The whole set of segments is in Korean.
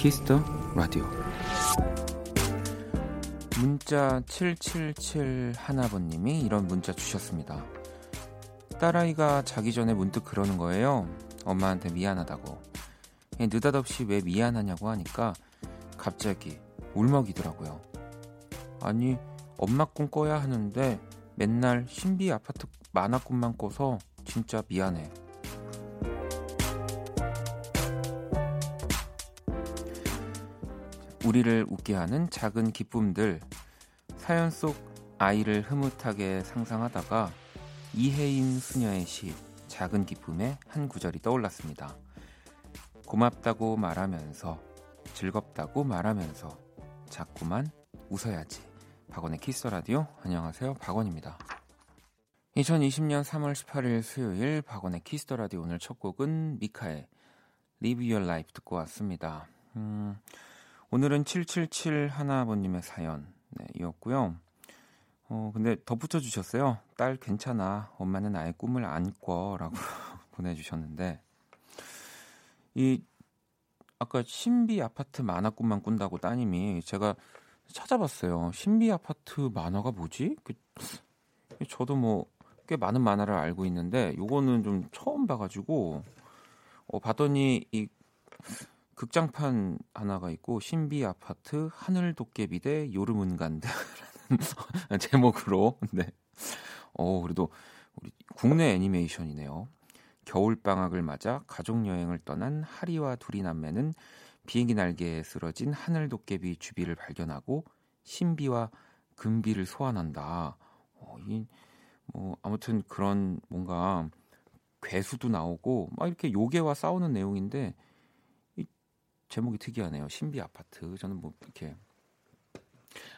키스 더 라디오 문자 777 하나번님이 이런 문자 주셨습니다. 딸아이가 자기 전에 문득 그러는 거예요. 엄마한테 미안하다고. 느닷없이 왜 미안하냐고 하니까 갑자기 울먹이더라고요. 아니 엄마 꿈 꿔야 하는데 맨날 신비 아파트 만화 꿈만 꿔서 진짜 미안해. 우리를 웃게 하는 작은 기쁨들 사연 속 아이를 흐뭇하게 상상하다가 이해인 수녀의 시 작은 기쁨의 한 구절이 떠올랐습니다. 고맙다고 말하면서 즐겁다고 말하면서 자꾸만 웃어야지. 박원의 키스 더 라디오 안녕하세요. 박원입니다. 2020년 3월 18일 수요일 박원의 키스 더 라디오 오늘 첫 곡은 미카의 Live Your Life 듣고 왔습니다. 음, 오늘은 777 하나아버님의 사연 네, 이었고요. 어, 근데 덧붙여 주셨어요. 딸 괜찮아. 엄마는 아예 꿈을 안 꿔라고 보내주셨는데 이 아까 신비 아파트 만화 꿈만 꾼다고 따님이 제가 찾아봤어요. 신비 아파트 만화가 뭐지? 그, 저도 뭐 꽤 많은 만화를 알고 있는데 요거는 좀 처음 봐가지고 어, 봤더니 이 극장판 하나가 있고 신비 아파트 하늘 도깨비 대 요르문간드라는 제목으로 네. 어 그래도 우리 국내 애니메이션이네요. 겨울 방학을 맞아 가족 여행을 떠난 하리와 둘이 남매는 비행기 날개에 쓰러진 하늘 도깨비 주비를 발견하고 신비와 금비를 소환한다. 어, 이, 뭐 아무튼 그런 뭔가 괴수도 나오고 막 이렇게 요괴와 싸우는 내용인데 이 제목이 특이하네요. 신비 아파트. 저는 뭐 이렇게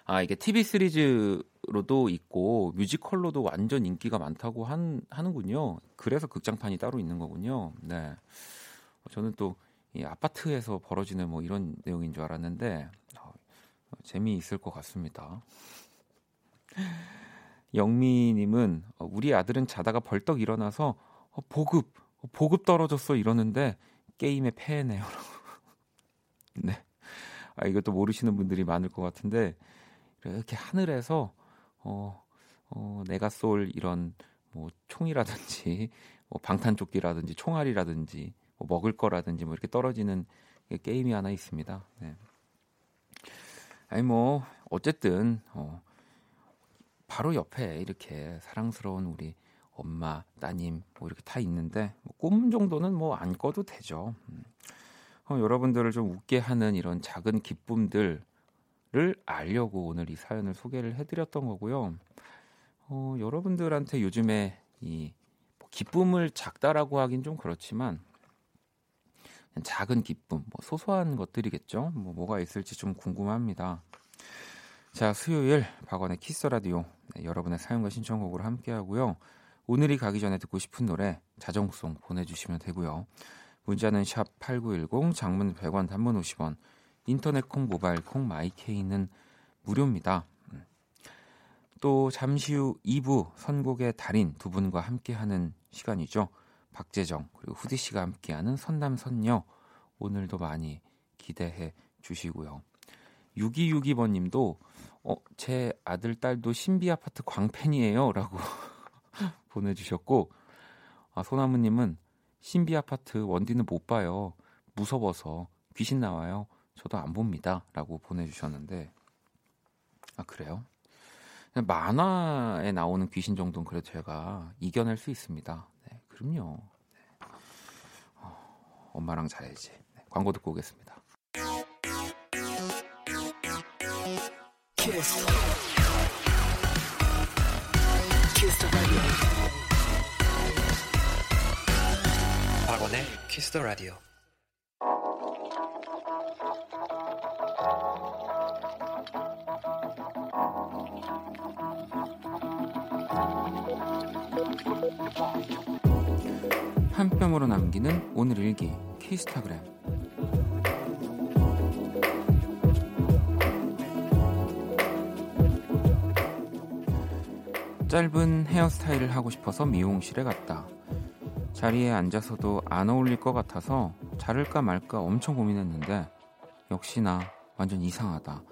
아 이게 TV 시리즈로도 있고 뮤지컬로도 완전 인기가 많다고 한, 하는군요. 그래서 극장판이 따로 있는 거군요. 네. 저는 또 이 아파트에서 벌어지는 뭐 이런 내용인 줄 알았는데 어, 재미있을 것 같습니다. 영미님은 어, 우리 아들은 자다가 벌떡 일어나서 어, 보급 어, 보급 떨어졌어 이러는데 게임에 패해네요. 네. 아, 이것도 모르시는 분들이 많을 것 같은데 이렇게 하늘에서 어, 어, 내가 쏠 이런 뭐 총이라든지 뭐 방탄조끼라든지 총알이라든지 뭐 먹을 거라든지 뭐 이렇게 떨어지는 게임이 하나 있습니다. 네. 아니 뭐 어쨌든 어, 바로 옆에 이렇게 사랑스러운 우리 엄마, 따님 뭐 이렇게 다 있는데 뭐꿈 정도는 뭐 안 꿔도 되죠. 음. 어, 여러분들을 좀 웃게 하는 이런 작은 기쁨들을 알려고 오늘 이 사연을 소개를 해드렸던 거고요. 어, 여러분들한테 요즘에 이뭐 기쁨을 작다라고 하긴 좀 그렇지만 작은 기쁨, 뭐 소소한 것들이겠죠. 뭐 뭐가 있을지 좀 궁금합니다. 자, 수요일 박원의 키스 더 라디오 네, 여러분의 사연과 신청곡으로 함께 하고요. 오늘이 가기 전에 듣고 싶은 노래 자정송 보내주시면 되고요. 문자는 샵 8910, 장문 100원, 단문 50원, 인터넷 콩, 모바일 콩, 마이케이는 무료입니다. 음. 또 잠시 후 2부 선곡의 달인 두 분과 함께하는 시간이죠. 박재정 그리고 후디 씨가 함께하는 선남 선녀 오늘도 많이 기대해 주시고요. 6262번 님도 어, 제 아들 딸도 신비 아파트 광팬이에요라고 보내 주셨고 아, 소나무 님은 신비 아파트 원디는 못 봐요. 무서워서 귀신 나와요. 저도 안 봅니다 라고 보내주셨는데 아 그래요? 만화에 나오는 귀신 정도는 그래도 제가 이겨낼 수 있습니다. 네, 그럼요. 네. 어, 엄마랑 자야지. 네, 광고 듣고 오겠습니다. 키스. 키스 박원의 키스 더 라디오. 한 뼘으로 남기는 오늘 일기 키스타그램 짧은 헤어스타일을 하고 싶어서 미용실에 갔다. 자리에 앉아서도 안 어울릴 것 같아서 자를까 말까 엄청 고민했는데 역시나 완전 이상하다.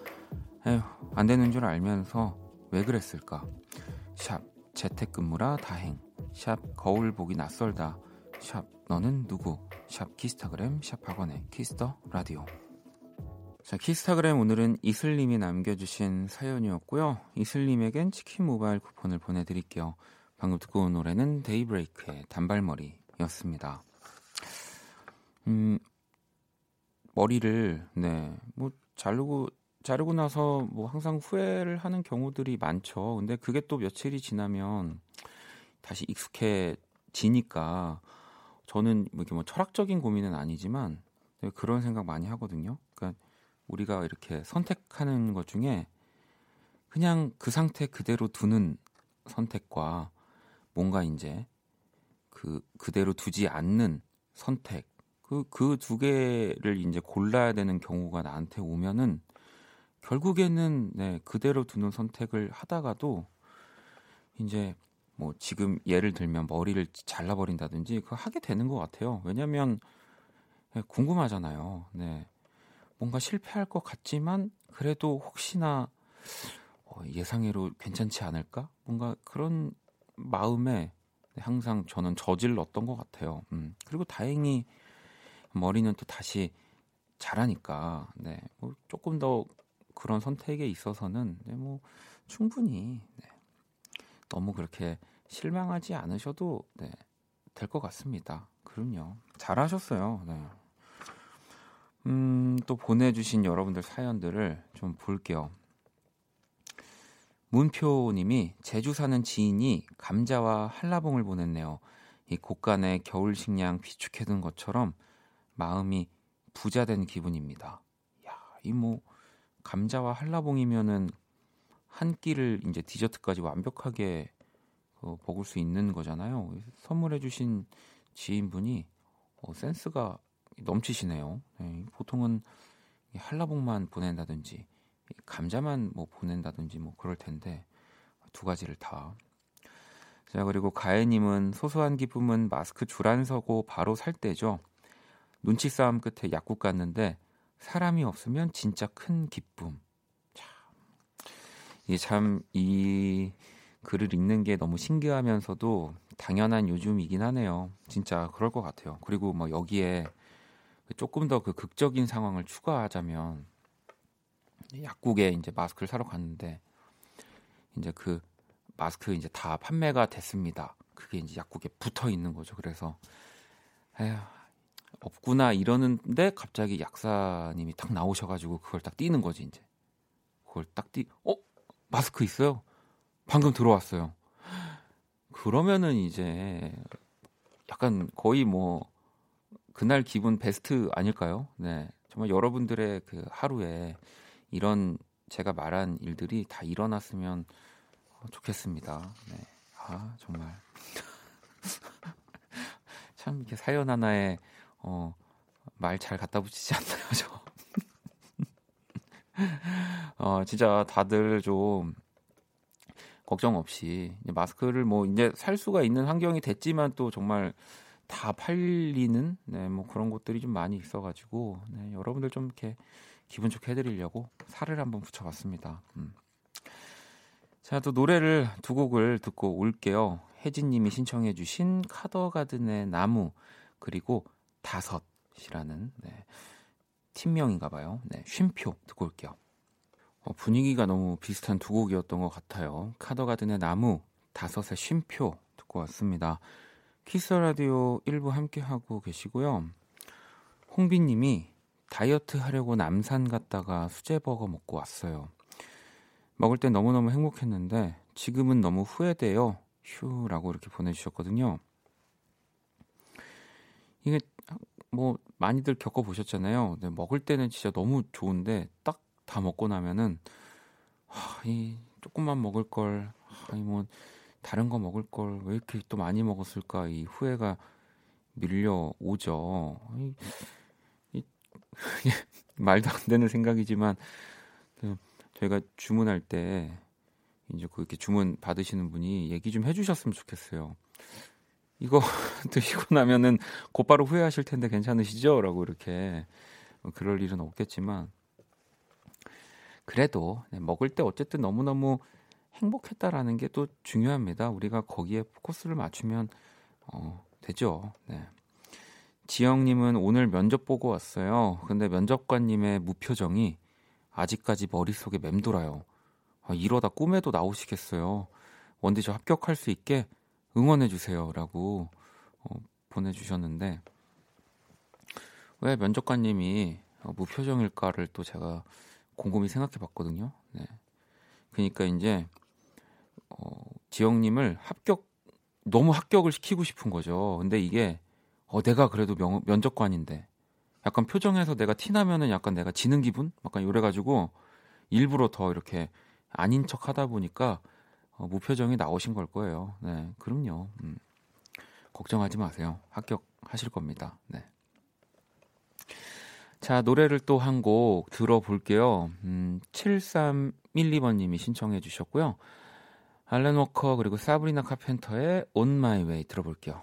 에휴, 안 되는 줄 알면서 왜 그랬을까? 샵 재택근무라 다행. 샵 거울 보기 낯설다. 샵 너는 누구? 샵 키스타그램 샵 박원의 키스 더 라디오. 자, 키스타그램 오늘은 이슬님이 남겨주신 사연이었고요. 이슬님에겐 치킨 모바일 쿠폰을 보내드릴게요. 방금 듣고 온 노래는 데이브레이크의 단발머리 였습니다. 음, 머리를, 네, 뭐, 자르고, 자르고 나서 뭐 항상 후회를 하는 경우들이 많죠. 근데 그게 또 며칠이 지나면 다시 익숙해지니까 저는 뭐 이렇게 뭐 철학적인 고민은 아니지만 그런 생각 많이 하거든요. 그러니까 우리가 이렇게 선택하는 것 중에 그냥 그 상태 그대로 두는 선택과 뭔가 이제 그 그대로 두지 않는 선택 그 그 두 개를 이제 골라야 되는 경우가 나한테 오면은 결국에는 네, 그대로 두는 선택을 하다가도 이제 뭐 지금 예를 들면 머리를 잘라버린다든지 그거 하게 되는 것 같아요. 왜냐하면 네, 궁금하잖아요. 네. 뭔가 실패할 것 같지만 그래도 혹시나 어, 예상외로 괜찮지 않을까? 뭔가 그런 마음에 항상 저는 저질렀던 것 같아요. 음. 그리고 다행히 머리는 또 다시 잘하니까 네. 뭐 조금 더 그런 선택에 있어서는 네, 뭐 충분히 네. 너무 그렇게 실망하지 않으셔도 네, 될 것 같습니다. 그럼요. 잘하셨어요. 네. 음, 또 보내주신 여러분들 사연들을 좀 볼게요. 문표님이 제주 사는 지인이 감자와 한라봉을 보냈네요. 이 곳간에 겨울 식량 비축해둔 것처럼 마음이 부자된 기분입니다. 야, 이 뭐 감자와 한라봉이면은 한 끼를 이제 디저트까지 완벽하게 어, 먹을 수 있는 거잖아요. 선물해주신 지인분이 어, 센스가 넘치시네요. 네, 보통은 한라봉만 보낸다든지 감자만 뭐 보낸다든지 뭐 그럴 텐데 두 가지를 다. 자 그리고 가혜님은 소소한 기쁨은 마스크 줄안 서고 바로 살 때죠. 눈치 싸움 끝에 약국 갔는데 사람이 없으면 진짜 큰 기쁨. 참 이게 참 이 글을 읽는 게 너무 신기하면서도 당연한 요즘이긴 하네요. 진짜 그럴 것 같아요. 그리고 뭐 여기에 조금 더 그 극적인 상황을 추가하자면 약국에 이제 마스크를 사러 갔는데 이제 그 마스크 이제 다 판매가 됐습니다. 그게 이제 약국에 붙어 있는 거죠. 그래서 에휴, 없구나 이러는데 갑자기 약사님이 딱 나오셔가지고 그걸 딱 띄는 거지 이제 그걸 딱 띄. 어 마스크 있어요? 방금 들어왔어요. 그러면은 이제 약간 거의 뭐 그날 기분 베스트 아닐까요? 네. 정말 여러분들의 그 하루에 이런 제가 말한 일들이 다 일어났으면 좋겠습니다. 네. 아, 정말. 참 이렇게 사연 하나에 어, 말 잘 갖다 붙이지 않나요, 저? 어, 진짜 다들 좀 걱정 없이 마스크를 뭐 이제 살 수가 있는 환경이 됐지만 또 정말 다 팔리는 네, 뭐 그런 곳들이 좀 많이 있어가지고 네, 여러분들 좀 이렇게 기분 좋게 해드리려고 살을 한번 붙여봤습니다. 음. 자, 또 노래를 두 곡을 듣고 올게요. 혜진님이 신청해주신 카더가든의 나무 그리고 다섯이라는 네, 팀명인가봐요. 네, 쉼표 듣고 올게요. 어, 분위기가 너무 비슷한 두 곡이었던 것 같아요. 카더가든의 나무, 다섯의 쉼표 듣고 왔습니다. 키스 라디오 1부 함께 하고 계시고요. 홍빈 님이 다이어트 하려고 남산 갔다가 수제버거 먹고 왔어요. 먹을 때 너무너무 행복했는데 지금은 너무 후회돼요. 휴라고 이렇게 보내주셨거든요. 이게 뭐 많이들 겪어보셨잖아요. 네, 먹을 때는 진짜 너무 좋은데 딱 다 먹고 나면은 하, 이 조금만 먹을 걸, 하, 이뭐 다른 거 먹을 걸 왜 이렇게 또 많이 먹었을까 이 후회가 밀려오죠. 이, 이, 말도 안 되는 생각이지만 그 저희가 주문할 때 이제 그렇게 주문 받으시는 분이 얘기 좀 해주셨으면 좋겠어요. 이거 드시고 나면은 곧바로 후회하실 텐데 괜찮으시죠? 라고 이렇게 뭐 그럴 일은 없겠지만 그래도 네, 먹을 때 어쨌든 너무너무 행복했다라는 게 또 중요합니다. 우리가 거기에 포커스를 맞추면 어, 되죠. 네. 지영님은 오늘 면접 보고 왔어요. 근데 면접관님의 무표정이 아직까지 머릿속에 맴돌아요. 아, 이러다 꿈에도 나오시겠어요. 원디 저 합격할 수 있게 응원해 주세요 라고 어, 보내주셨는데 왜 면접관님이 어, 무표정일까를 또 제가 곰곰이 생각해 봤거든요. 네. 그러니까 이제 어, 지영님을 합격 너무 합격을 시키고 싶은 거죠. 근데 이게 어, 내가 그래도 명, 면접관인데 약간 표정에서 내가 티나면은 약간 내가 지는 기분? 약간 이래가지고 일부러 더 이렇게 아닌 척 하다 보니까 어, 무표정이 나오신 걸 거예요. 네, 그럼요. 음. 걱정하지 마세요. 합격하실 겁니다. 네. 자, 노래를 또 한 곡 들어볼게요. 음, 7312번님이 신청해 주셨고요. 알렌 워커 그리고 사브리나 카펜터의 On My Way 들어볼게요.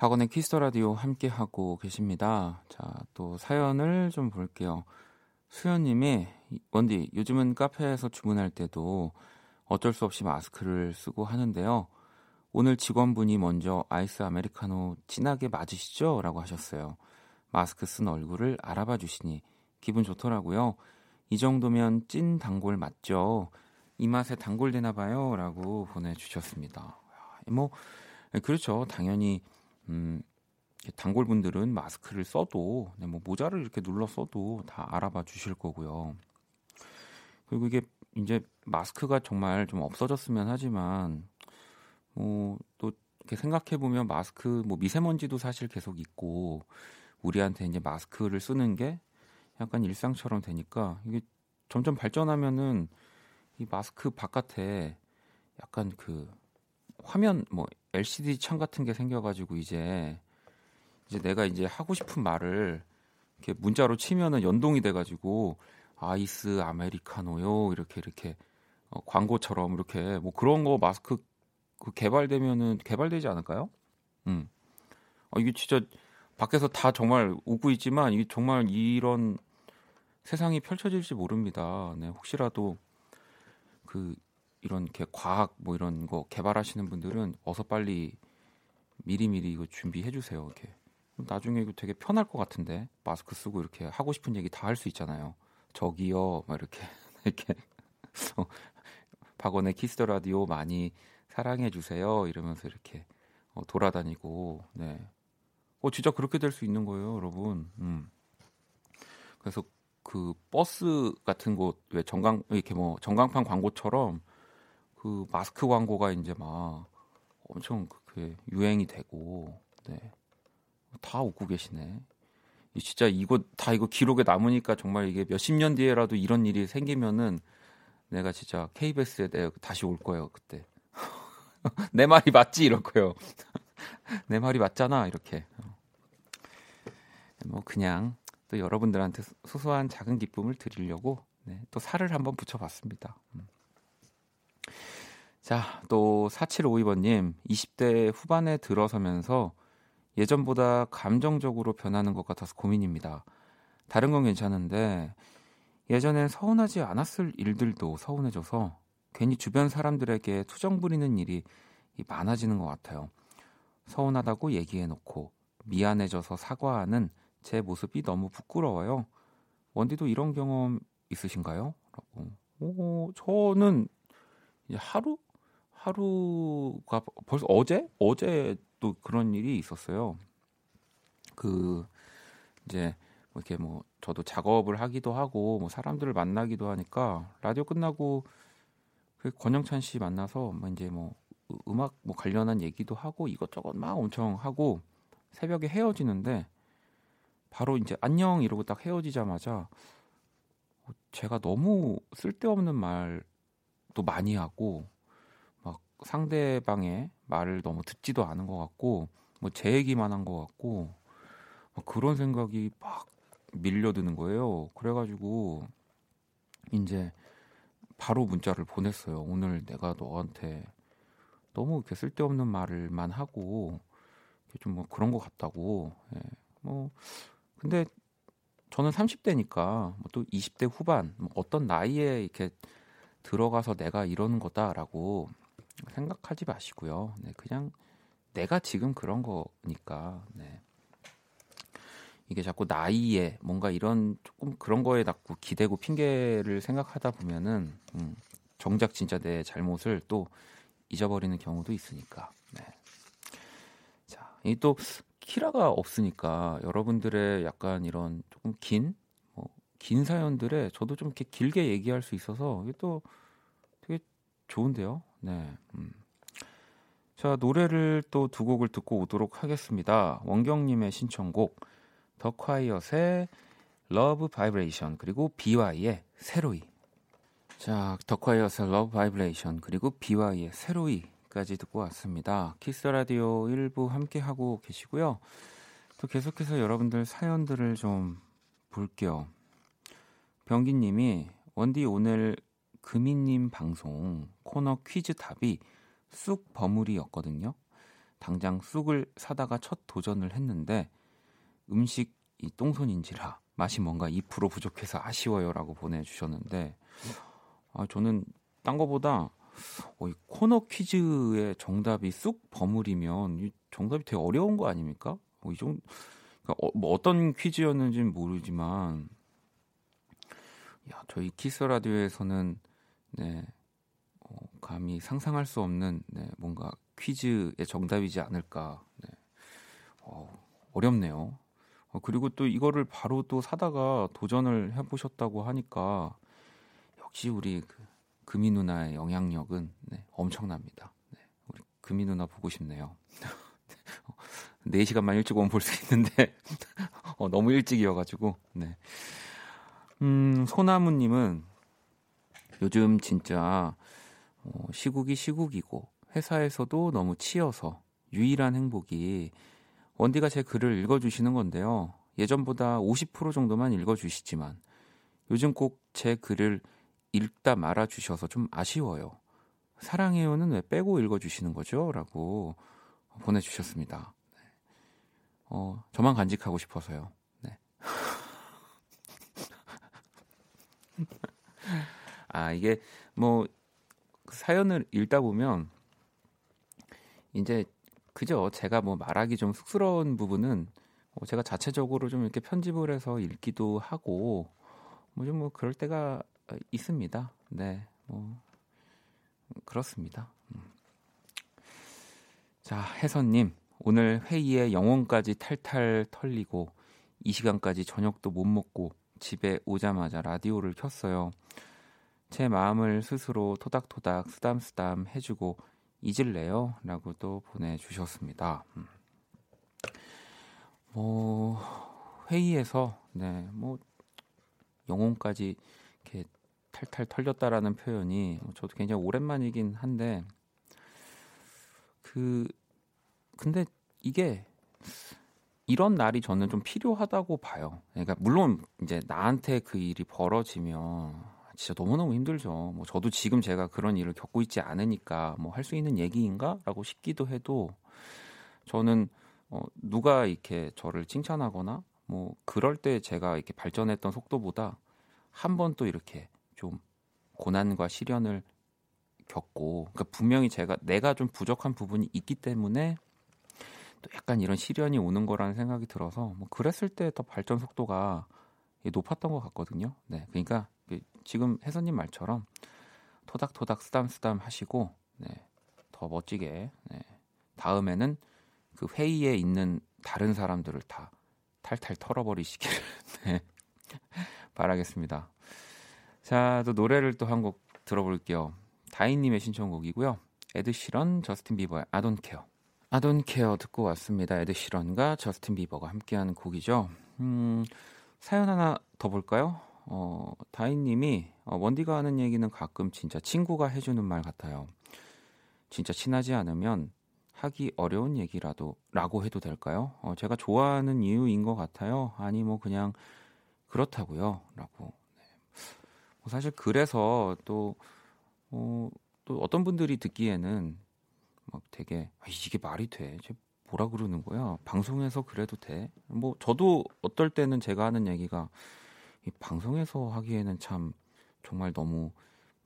박원의 키스 더 라디오 함께 하고 계십니다. 자, 또 사연을 좀 볼게요. 수현 님이 원디 요즘은 카페에서 주문할 때도 어쩔 수 없이 마스크를 쓰고 하는데요. 오늘 직원분이 먼저 아이스 아메리카노 진하게 맞으시죠? 라고 하셨어요. 마스크 쓴 얼굴을 알아봐 주시니 기분 좋더라고요. 이 정도면 찐 단골 맞죠? 이 맛에 단골 되나 봐요. 라고 보내주셨습니다. 뭐, 그렇죠. 당연히, 음, 단골분들은 마스크를 써도, 네, 뭐 모자를 이렇게 눌러 써도 다 알아봐 주실 거고요. 그리고 이게 이제 마스크가 정말 좀 없어졌으면 하지만 뭐또 이렇게 생각해 보면 마스크 뭐 미세먼지도 사실 계속 있고 우리한테 이제 마스크를 쓰는 게 약간 일상처럼 되니까 이게 점점 발전하면은 이 마스크 바깥에 약간 그 화면 뭐 LCD 창 같은 게 생겨가지고 이제 이제 내가 이제 하고 싶은 말을 이렇게 문자로 치면은 연동이 돼가지고 아이스 아메리카노요 이렇게 이렇게 어, 광고처럼 이렇게 뭐 그런 거 마스크 그 개발되면은 개발되지 않을까요? 음. 아, 이게 진짜 밖에서 다 정말 웃고 있지만 이게 정말 이런 세상이 펼쳐질지 모릅니다. 네, 혹시라도 그 이런 게 과학 뭐 이런 거 개발하시는 분들은 어서 빨리 미리미리 이거 준비해 주세요. 이렇게 나중에 이거 되게 편할 것 같은데 마스크 쓰고 이렇게 하고 싶은 얘기 다 할 수 있잖아요. 저기요, 막 이렇게 이렇게 어, 박원의 키스 더 라디오 많이 사랑해 주세요 이러면서 이렇게 어, 돌아다니고 네. 어 진짜 그렇게 될 수 있는 거예요, 여러분. 음. 그래서 그 버스 같은 곳 왜 전광 이렇게 뭐 전광판 광고처럼 그 마스크 광고가 이제 막 엄청 그게 유행이 되고 네. 다 웃고 계시네. 진짜 이거 다 이거 기록에 남으니까 정말 이게 몇십 년 뒤에라도 이런 일이 생기면은 내가 진짜 KBS에 내가 다시 올 거예요 그때. 내 말이 맞지 이럴 거예요. 내 말이 맞잖아 이렇게. 뭐 그냥 또 여러분들한테 소소한 작은 기쁨을 드리려고 네, 또 살을 한번 붙여봤습니다. 음. 자, 또 4752번님, 20대 후반에 들어서면서 예전보다 감정적으로 변하는 것 같아서 고민입니다. 다른 건 괜찮은데 예전엔 서운하지 않았을 일들도 서운해져서 괜히 주변 사람들에게 투정 부리는 일이 많아지는 것 같아요. 서운하다고 얘기해놓고 미안해져서 사과하는 제 모습이 너무 부끄러워요. 원디도 이런 경험 있으신가요? 라고. 오, 저는 하루 하루가 벌써 어제 어제 또 그런 일이 있었어요. 그 이제 뭐 이렇게 뭐 저도 작업을 하기도 하고 뭐 사람들을 만나기도 하니까 라디오 끝나고 그 권영찬 씨 만나서 뭐 이제 뭐 음악 뭐 관련한 얘기도 하고 이것저것 막 엄청 하고 새벽에 헤어지는데 바로 이제 안녕 이러고 딱 헤어지자마자 제가 너무 쓸데없는 말 도 많이 하고 막 상대방의 말을 너무 듣지도 않은 것 같고 뭐 제 얘기만 한 것 같고 그런 생각이 막 밀려드는 거예요. 그래가지고 이제 바로 문자를 보냈어요. 오늘 내가 너한테 너무 이렇게 쓸데없는 말을만 하고 좀 뭐 그런 것 같다고. 예. 뭐 근데 저는 30대니까 뭐 또 20대 후반 뭐 어떤 나이에 이렇게 들어가서 내가 이러는 거다라고 생각하지 마시고요. 네, 그냥 내가 지금 그런 거니까. 네. 이게 자꾸 나이에 뭔가 이런 조금 그런 거에 자꾸 기대고 핑계를 생각하다 보면은 음, 정작 진짜 내 잘못을 또 잊어버리는 경우도 있으니까. 네. 자, 이 또 키라가 없으니까 여러분들의 약간 이런 조금 긴, 뭐, 긴 사연들에 저도 좀 이렇게 길게 얘기할 수 있어서 이게 또 되게 좋은데요. 네. 음. 자, 노래를 또 두 곡을 듣고 오도록 하겠습니다. 원경님의 신청곡. 더 콰이엇의 Love Vibration 그리고 BewhY의 새로이 자, 더 콰이엇의 Love Vibration 그리고 BewhY의 새로이까지 듣고 왔습니다. 키스 더 라디오 1부 함께 하고 계시고요. 또 계속해서 여러분들 사연들을 좀 볼게요. 병기 님이 원디 오늘 금이님 방송 코너 퀴즈 답이 쑥 버무리였거든요. 당장 쑥을 사다가 첫 도전을 했는데 음식 이 똥손인지라 맛이 뭔가 2% 부족해서 아쉬워요라고 보내주셨는데 아, 저는 딴 거보다 어, 이 코너 퀴즈의 정답이 쑥 버무리면 이 정답이 되게 어려운 거 아닙니까? 뭐, 이 정, 그러니까 어, 뭐 어떤 퀴즈였는지는 모르지만 야, 저희 키스 라디오에서는 네, 어, 감히 상상할 수 없는 네, 뭔가 퀴즈의 정답이지 않을까. 네. 어, 어렵네요. 어, 그리고 또 이거를 바로 또 사다가 도전을 해보셨다고 하니까 역시 우리 그 금이 누나의 영향력은 네, 엄청납니다. 네, 우리 금이 누나 보고 싶네요. 4시간만 일찍 오면 볼 수 있는데 어, 너무 일찍이어가지고 네. 음, 소나무님은 요즘 진짜 어, 시국이 시국이고 회사에서도 너무 치여서 유일한 행복이 원디가 제 글을 읽어주시는 건데요. 예전보다 50% 정도만 읽어주시지만 요즘 꼭 제 글을 읽다 말아주셔서 좀 아쉬워요. 사랑해요는 왜 빼고 읽어주시는 거죠? 라고 보내주셨습니다. 네. 어, 저만 간직하고 싶어서요. 네. 아, 이게 뭐 사연을 읽다 보면 이제 그죠. 제가 뭐 말하기 좀 쑥스러운 부분은 뭐 제가 자체적으로 좀 이렇게 편집을 해서 읽기도 하고 뭐 좀뭐 뭐 그럴 때가 있습니다. 네, 뭐 그렇습니다. 음. 자, 혜선님 오늘 회의에 영혼까지 탈탈 털리고 이 시간까지 저녁도 못 먹고 집에 오자마자 라디오를 켰어요. 제 마음을 스스로 토닥토닥 쓰담쓰담 해주고 잊을래요? 라고 또 보내주셨습니다. 음. 뭐, 회의에서, 네, 뭐, 영혼까지 이렇게 탈탈 털렸다라는 표현이 저도 굉장히 오랜만이긴 한데, 그, 근데 이게 이런 날이 저는 좀 필요하다고 봐요. 그러니까 물론 이제 나한테 그 일이 벌어지면 진짜 너무너무 힘들죠. 뭐 저도 지금 제가 그런 일을 겪고 있지 않으니까 뭐 할 수 있는 얘기인가라고 싶기도 해도 저는 어 누가 이렇게 저를 칭찬하거나 뭐 그럴 때 제가 이렇게 발전했던 속도보다 한 번 또 이렇게 좀 고난과 시련을 겪고 그러니까 분명히 제가 내가 좀 부족한 부분이 있기 때문에 또 약간 이런 시련이 오는 거라는 생각이 들어서 뭐 그랬을 때 더 발전 속도가 높았던 것 같거든요. 네, 그러니까 그 지금 혜선님 말처럼 토닥토닥 쓰담쓰담 하시고 네, 더 멋지게 네, 다음에는 그 회의에 있는 다른 사람들을 다 탈탈 털어버리시기를 네, 바라겠습니다. 자, 또 노래를 또 한 곡 들어볼게요. 다인님의 신청곡이고요. 에드 시런, 저스틴 비버의 I Don't Care. I Don't Care 듣고 왔습니다. 에드 시런과 저스틴 비버가 함께하는 곡이죠. 음, 사연 하나 더 볼까요? 어, 다인님이 어, 원디가 하는 얘기는 가끔 진짜 친구가 해주는 말 같아요. 진짜 친하지 않으면 하기 어려운 얘기라도 라고 해도 될까요? 어, 제가 좋아하는 이유인 것 같아요. 아니 뭐 그냥 그렇다고요. 라고. 네. 뭐 사실 그래서 또, 어, 또 어떤 분들이 듣기에는 막 되게 아, 이게 말이 돼. 쟤 뭐라 그러는 거야? 방송에서 그래도 돼? 뭐 저도 어떨 때는 제가 하는 얘기가 이 방송에서 하기에는 참 정말 너무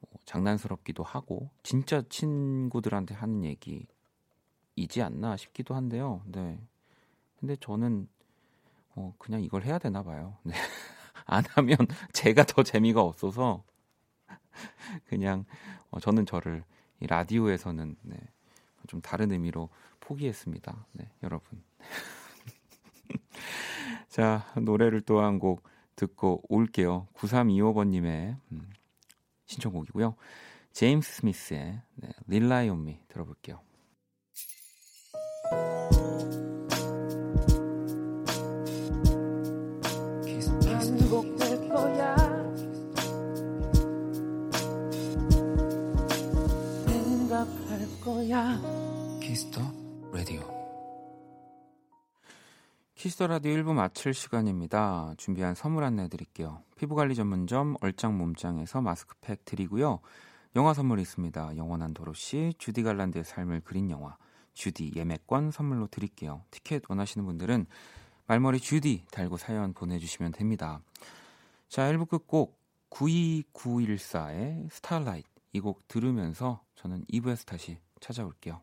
뭐 장난스럽기도 하고 진짜 친구들한테 하는 얘기 이지 않나 싶기도 한데요. 네. 근데 저는 어 그냥 이걸 해야 되나 봐요. 네. 안 하면 제가 더 재미가 없어서 그냥 어 저는 저를 이 라디오에서는 네. 좀 다른 의미로 포기했습니다. 네, 여러분. 자, 노래를 또 한 곡 듣고 올게요. 9325번님의 음, 신청곡이고요. 제임스 스미스의 네, on Me 들어볼게요. 거야 생각할 거야 키스 더 라디오 1부 마칠 시간입니다. 준비한 선물 안내 드릴게요. 피부관리 전문점 얼짱 몸짱에서 마스크팩 드리고요. 영화 선물 있습니다. 영원한 도로시 주디 갈란드의 삶을 그린 영화 주디 예매권 선물로 드릴게요. 티켓 원하시는 분들은 말머리 주디 달고 사연 보내주시면 됩니다. 자, 1부 끝곡 92914의 스타라이트 이 곡 들으면서 저는 2부에서 다시 찾아올게요.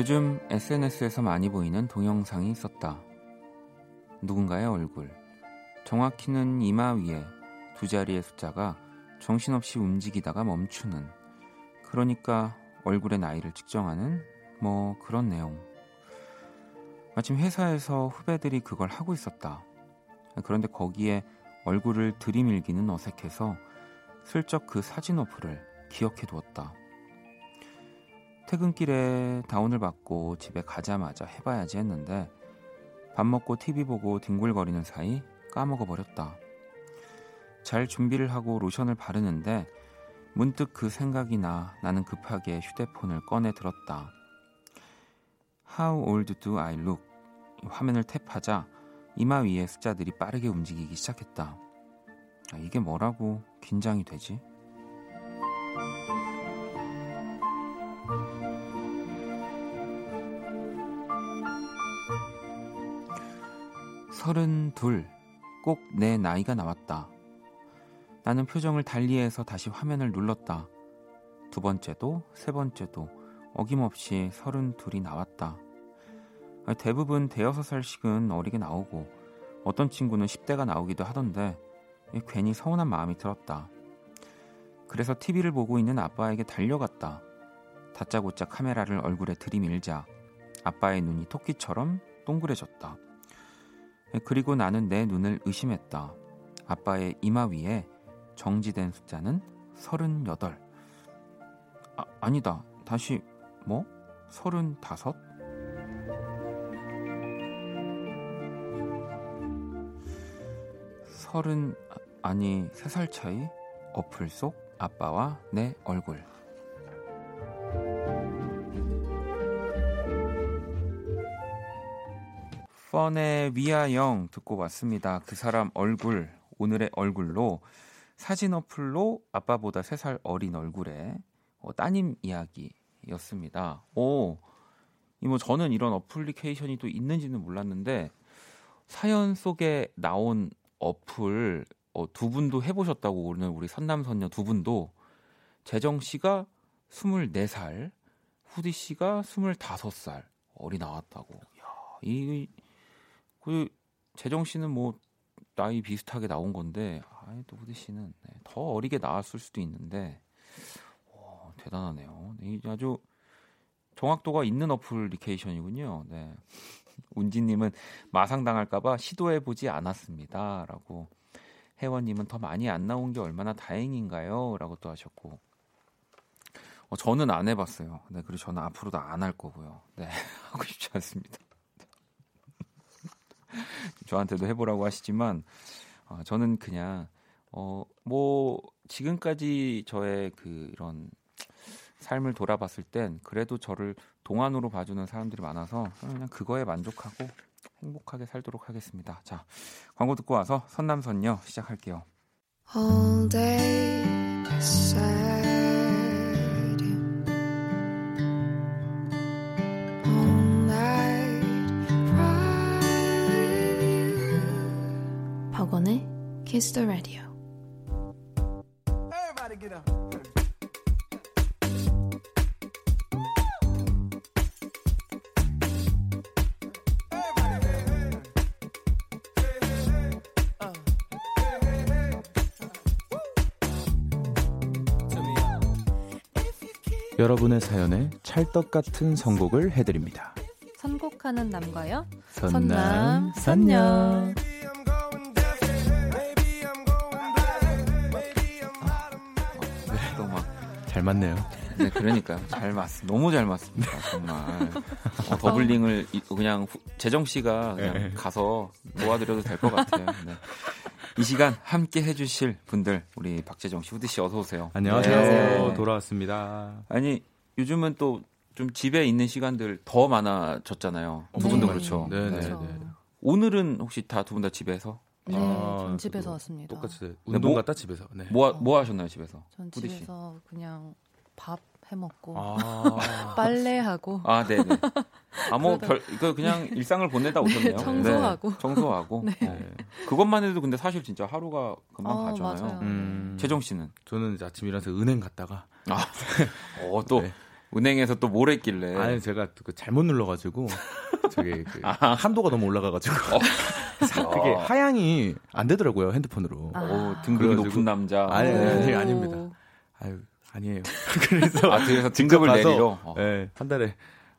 요즘 SNS에서 많이 보이는 동영상이 있었다. 누군가의 얼굴. 정확히는 이마 위에 두 자리의 숫자가 정신없이 움직이다가 멈추는. 그러니까 얼굴의 나이를 측정하는 뭐 그런 내용. 마침 회사에서 후배들이 그걸 하고 있었다. 그런데 거기에 얼굴을 들이밀기는 어색해서 슬쩍 그 사진 어플을 기억해 두었다. 퇴근길에 다운을 받고 집에 가자마자 해봐야지 했는데 밥 먹고 TV 보고 뒹굴거리는 사이 까먹어 버렸다. 잘 준비를 하고 로션을 바르는데 문득 그 생각이 나 나는 급하게 휴대폰을 꺼내 들었다. How old do I look? 화면을 탭하자 이마 위에 숫자들이 빠르게 움직이기 시작했다. 아, 이게 뭐라고 긴장이 되지? 서른둘, 꼭 내 나이가 나왔다. 나는 표정을 달리해서 다시 화면을 눌렀다. 두 번째도, 세 번째도 어김없이 서른둘이 나왔다. 대부분 대여섯 살씩은 어리게 나오고 어떤 친구는 10대가 나오기도 하던데 괜히 서운한 마음이 들었다. 그래서 TV를 보고 있는 아빠에게 달려갔다. 다짜고짜 카메라를 얼굴에 들이밀자 아빠의 눈이 토끼처럼 동그래졌다. 그리고 나는 내 눈을 의심했다. 아빠의 이마 위에 정지된 숫자는 38. 아, 아니다. 다시 뭐? 35? 서른 아니 세 살 차이 어플 속 아빠와 내 얼굴 펀의 위아영 듣고 왔습니다. 그 사람 얼굴 오늘의 얼굴로 사진 어플로 아빠보다 세살 어린 얼굴의 어, 따님 이야기였습니다. 오, 이뭐 저는 이런 어플리케이션이 또 있는지는 몰랐는데 사연 속에 나온 어플 어, 두 분도 해보셨다고 오늘 우리 선남선녀 두 분도 재정 씨가 24살, 후디 씨가 25살 어리 나왔다고. 야, 이, 그, 재정 씨는 뭐, 나이 비슷하게 나온 건데, 아이, 또 후디 씨는 네, 더 어리게 나왔을 수도 있는데, 오, 대단하네요. 이 아주 정확도가 있는 어플리케이션이군요. 네. 운지님은 마상당할까봐 시도해보지 않았습니다. 라고. 혜원님은 더 많이 안 나온 게 얼마나 다행인가요? 라고 또 하셨고. 어, 저는 안 해봤어요. 네, 그리고 저는 앞으로도 안 할 거고요. 네, 하고 싶지 않습니다. 저한테도 해보라고 하시지만, 어, 저는 그냥, 어, 뭐, 지금까지 저의 그 이런 삶을 돌아봤을 땐 그래도 저를 동안으로 봐주는 사람들이 많아서 그냥 그거에 만족하고 행복하게 살도록 하겠습니다. 자, 광고 듣고 와서 선남선녀 시작할게요. Kiss the Radio. Everybody get up. 여러분의 사연에 찰떡 같은 선곡을 해드립니다. 선곡하는 남과요. 선남, 선녀. 잘 맞네요. 네, 그러니까요. 잘 맞, 너무 잘 맞습니다. 정말. 어, 더블링을 그냥 후, 재정 씨가 그냥 네. 가서 도와드려도 될 것 같아요. 네. 이 시간 함께 해주실 분들 우리 박재정 씨, 후드 씨 어서 오세요. 안녕하세요. 네. 돌아왔습니다. 아니 요즘은 또 좀 집에 있는 시간들 더 많아졌잖아요. 두 분도 네. 그렇죠. 네, 네, 네. 오늘은 혹시 다 두 분 다 집에서? 네, 아, 전 집에서 왔습니다. 똑같이 네, 운동 뭐, 갔다 집에서. 네. 뭐, 뭐 하셨나요 집에서? 전 집에서 그냥 밥 해먹고 아~ 빨래하고 아 네네 아뭐별 이거 그냥 일상을 보내다 오셨네요 청소하고 네, 청소하고 네. 네. 그것만 해도 근데 사실 진짜 하루가 금방 아, 가잖아요 음... 재정 씨는 저는 이제 아침 일어나서 은행 갔다가 아 어또 네. 은행에서 또 뭘 했길래 아니 제가 그 잘못 눌러가지고 저기 그 아. 한도가 너무 올라가가지고 어. 그게 하향이 안 되더라고요 핸드폰으로 아. 오, 등급이 높은 남자 아니, 아니 아닙니다 아유 아니에요. 그래서 아, 그래서 등급을 내리러 어. 네, 한 달에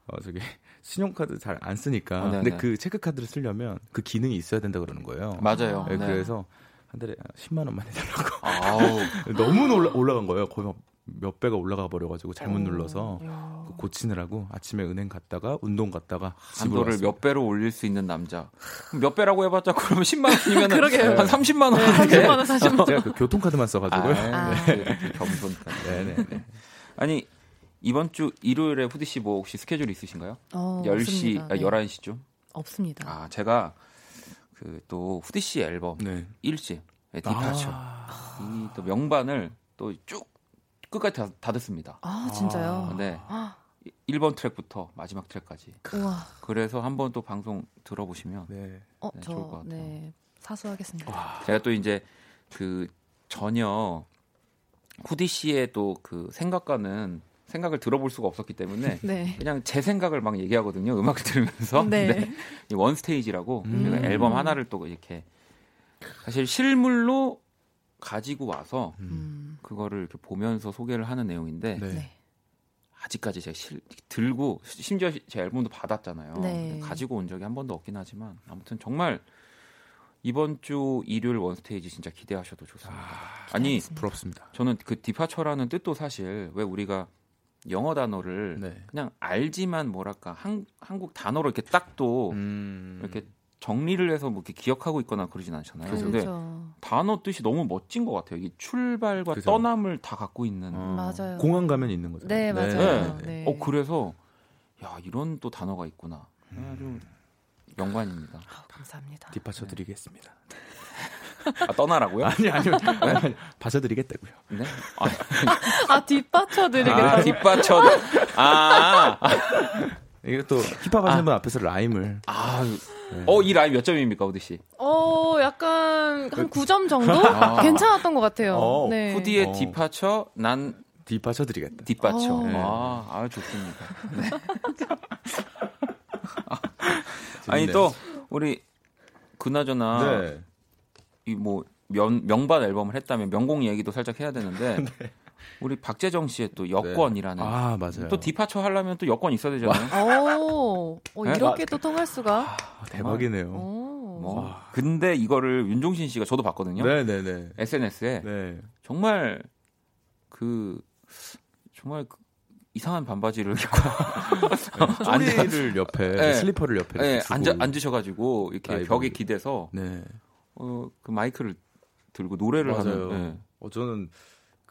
어 저기 신용카드 잘 안 쓰니까. 어, 근데 그 체크카드를 쓰려면 그 기능이 있어야 된다 그러는 거예요. 맞아요. 네, 네. 그래서 한 달에 10만 원만 해달라고. 아우. 너무 올라, 올라간 거예요. 거의 막 몇 배가 올라가 버려가지고 잘못 오, 눌러서 그 고치느라고 아침에 은행 갔다가 운동 갔다가 한도를 몇 배로 올릴 수 있는 남자. 몇 배라고 해봤자 그러면 10만 원이면 한 30만 원 네, 30만 원 40만 원. 제가 그 교통카드만 써가지고요. 아, 네. 겸손까지 네네 아니 이번 주 일요일에 후디 씨 뭐 혹시 스케줄 있으신가요? 어, 10시 아, 11시쯤? 없습니다. 아 제가 그 또 후디 씨 앨범 네. 1집 디파처 아. 이또 명반을 또 쭉 끝까지 다, 다 듣습니다. 아, 진짜요? 아, 네. 1번 트랙부터 마지막 트랙까지. 우와. 그래서 한번 또 방송 들어보시면 네. 어, 네, 저, 좋을 것 같아요. 네. 사수하겠습니다. 와. 제가 또 이제 그 전혀 후디 씨의 또 그 생각과는 생각을 들어볼 수가 없었기 때문에 네. 그냥 제 생각을 막 얘기하거든요. 음악을 들으면서. 네. 네. 원 스테이지라고 음. 앨범 하나를 또 이렇게 사실 실물로 가지고 와서 음. 그거를 이렇게 보면서 소개를 하는 내용인데 네. 네. 아직까지 제가 실, 들고 심지어 제 앨범도 받았잖아요. 네. 가지고 온 적이 한 번도 없긴 하지만 아무튼 정말 이번 주 일요일 원스테이지 진짜 기대하셔도 좋습니다. 아, 니 부럽습니다. 저는 그 디파처라는 뜻도 사실 왜 우리가 영어 단어를 네. 그냥 알지만 뭐랄까 한, 한국 단어로 이렇게 딱또 음... 이렇게 정리를 해서 뭐 이렇게 기억하고 있거나 그러진 않잖아요. 그렇죠. 근데 단어 뜻이 너무 멋진 것 같아요. 이 출발과 그렇죠. 떠남을 다 갖고 있는. 어. 맞아요. 공항 가면 있는 거죠. 네, 맞아요. 네. 네. 어 그래서 야 이런 또 단어가 있구나. 아주 영광입니다. 아, 감사합니다. 뒷받쳐 드리겠습니다. 아, 떠나라고요? 아니, 아니요. 아니, 받쳐드리겠다고요. 네? 아, 아 뒷받쳐 드리겠다. 아, 뒷받쳐. 아. 이게 또 힙합 하시는 아. 분 앞에서 라임을. 아, 네. 어, 이 라임 몇 점입니까, 우디 씨? 어, 약간 한 9점 정도? 아. 괜찮았던 것 같아요. 어, 네. 후디의 어. 디파처, 난 뒷받쳐 드리겠다. 뒷받쳐. 네. 아, 아, 좋습니다. 네. 아니 또 우리 그나저나 네. 이뭐 명반 앨범을 했다면 명곡 얘기도 살짝 해야 되는데 네. 우리 박재정 씨의 또 여권이라는 네. 아 맞아요. 또 디파처 하려면 또 여권 있어야 되잖아요. 오, 어, 네? 이렇게 또 통할 수가 아, 대박이네요. 뭐 근데 이거를 윤종신 씨가 저도 봤거든요. 네네네. SNS에 네. 정말 그 정말 그 이상한 반바지를 입고 쪼리를 옆에 네. 슬리퍼를 옆에 네. 앉아 앉으셔가지고 이렇게 라이브. 벽에 기대서 네. 어 그 마이크를 들고 노래를 맞아요. 하는. 네. 어 저는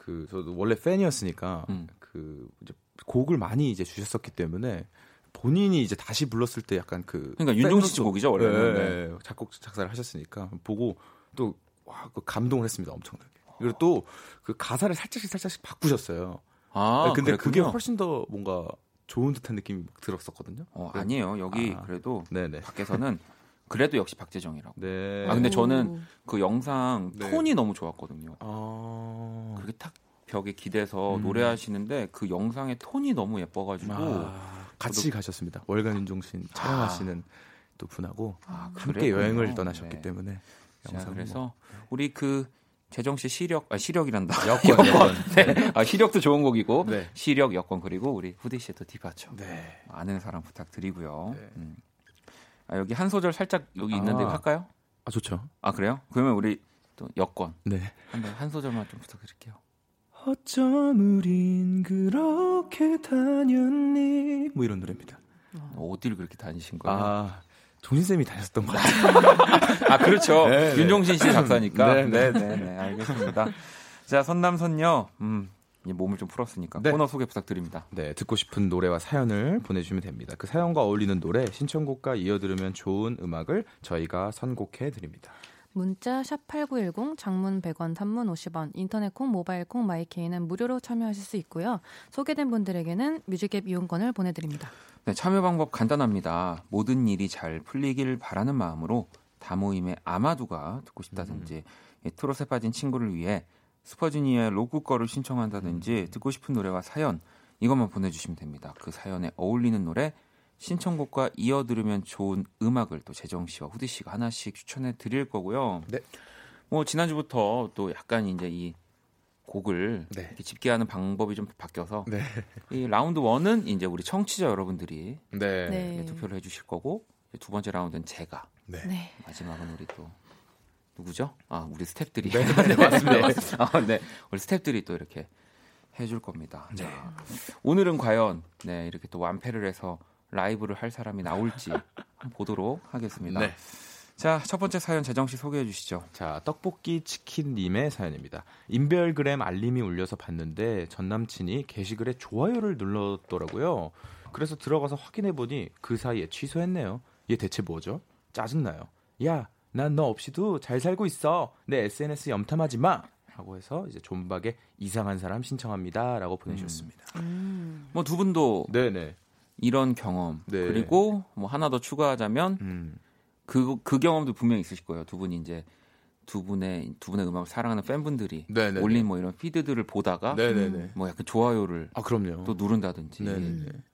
그 저도 원래 팬이었으니까 음. 그 이제 곡을 많이 이제 주셨었기 때문에 본인이 이제 다시 불렀을 때 약간 그 그러니까 윤종신 씨 곡이죠 원래는 네, 네. 작곡 작사를 하셨으니까 보고 또 와, 그 감동을 했습니다 엄청나게. 그리고 또 그 가사를 살짝씩 살짝씩 바꾸셨어요. 아, 네, 근데 그랬군요. 그게 훨씬 더 뭔가 좋은 듯한 느낌이 막 들었었거든요. 어, 아니에요. 여기 아, 그래도 네네. 밖에서는 그래도 역시 박재정이라고. 네. 아 근데 저는 그 영상 네. 톤이 너무 좋았거든요. 아... 그렇게 탁 벽에 기대서 음. 노래하시는데 그 영상의 톤이 너무 예뻐가지고 아... 같이 저도... 가셨습니다. 월간 윤종신 촬영하시는 아... 또 분하고 아, 함께 여행을 떠나셨기 네. 때문에 영상 그래서 뭐. 우리 그 재정 씨 시력 아 시력이란다. 여권. 여권. 네. 아 시력도 좋은 곡이고 네. 시력 여권 그리고 우리 후디 씨의 또 디파처. 네. 많은 사랑 부탁드리고요. 네. 음. 아, 여기 한 소절 살짝 여기 있는데 아. 할까요? 아 좋죠. 아 그래요? 그러면 우리 또 여권. 네. 한, 한 소절만 좀 부탁드릴게요. 어쩜 우린 그렇게 다녔니? 뭐 이런 노래입니다. 어, 어디를 그렇게 다니신 거예요? 아, 종신쌤이 다녔던 것 같아요. 아, 그렇죠. 네, 네. 윤종신 씨 작사니까. 네, 네, 네, 네, 알겠습니다. 자, 선남선녀. 음, 몸을 좀 풀었으니까 네. 코너 소개 부탁드립니다. 네, 듣고 싶은 노래와 사연을 보내주시면 됩니다. 그 사연과 어울리는 노래, 신청곡과 이어 들으면 좋은 음악을 저희가 선곡해 드립니다. 문자 샵8910 장문 100원 단문 50원 인터넷 콩 모바일 콩 마이케이는 무료로 참여하실 수 있고요. 소개된 분들에게는 뮤직앱 이용권을 보내 드립니다. 네, 참여 방법 간단합니다. 모든 일이 잘 풀리길 바라는 마음으로 다모임의 아마두가 듣고 싶다든지 음. 트롯에 빠진 친구를 위해 슈퍼주니어의 로쿠 거를 신청한다든지 음. 듣고 싶은 노래와 사연 이것만 보내주시면 됩니다. 그 사연에 어울리는 노래 신청곡과 이어 들으면 좋은 음악을 또 재정 씨와 후디 씨가 하나씩 추천해 드릴 거고요. 네. 뭐 지난주부터 또 약간 이제 이 곡을 네. 이렇게 집계하는 방법이 좀 바뀌어서 네. 이 라운드 원은 이제 우리 청취자 여러분들이 네. 네. 투표를 해주실 거고 두 번째 라운드는 제가 네. 네. 마지막은 우리 또 누구죠? 아 우리 스탭들이 네, 네 맞습니다. 아, 네 우리 스탭들이 또 이렇게 해줄 겁니다. 네. 오늘은 과연 네 이렇게 또 완패를 해서 라이브를 할 사람이 나올지 보도록 하겠습니다. 네. 자, 첫 번째 사연 재정 씨 소개해 주시죠. 자, 떡볶이 치킨 님의 사연입니다. 인별그램 알림이 울려서 봤는데 전 남친이 게시글에 좋아요를 눌렀더라고요. 그래서 들어가서 확인해 보니 그 사이에 취소했네요. 얘 대체 뭐죠? 짜증나요. 야, 난 너 없이도 잘 살고 있어. 내 SNS 염탐하지 마. 하고 해서 이제 존박의 이상한 사람 신청합니다라고 보내주셨습니다. 음. 음. 뭐두 분도 네네. 이런 경험 네. 그리고 뭐 하나 더 추가하자면 음. 그, 그 경험도 분명히 있으실 거예요. 두 분이 이제 두 분의 두 분의 음악을 사랑하는 팬분들이 네네네. 올린 뭐 이런 피드들을 보다가 네네네. 뭐 약간 좋아요를 아 그럼요. 또 누른다든지.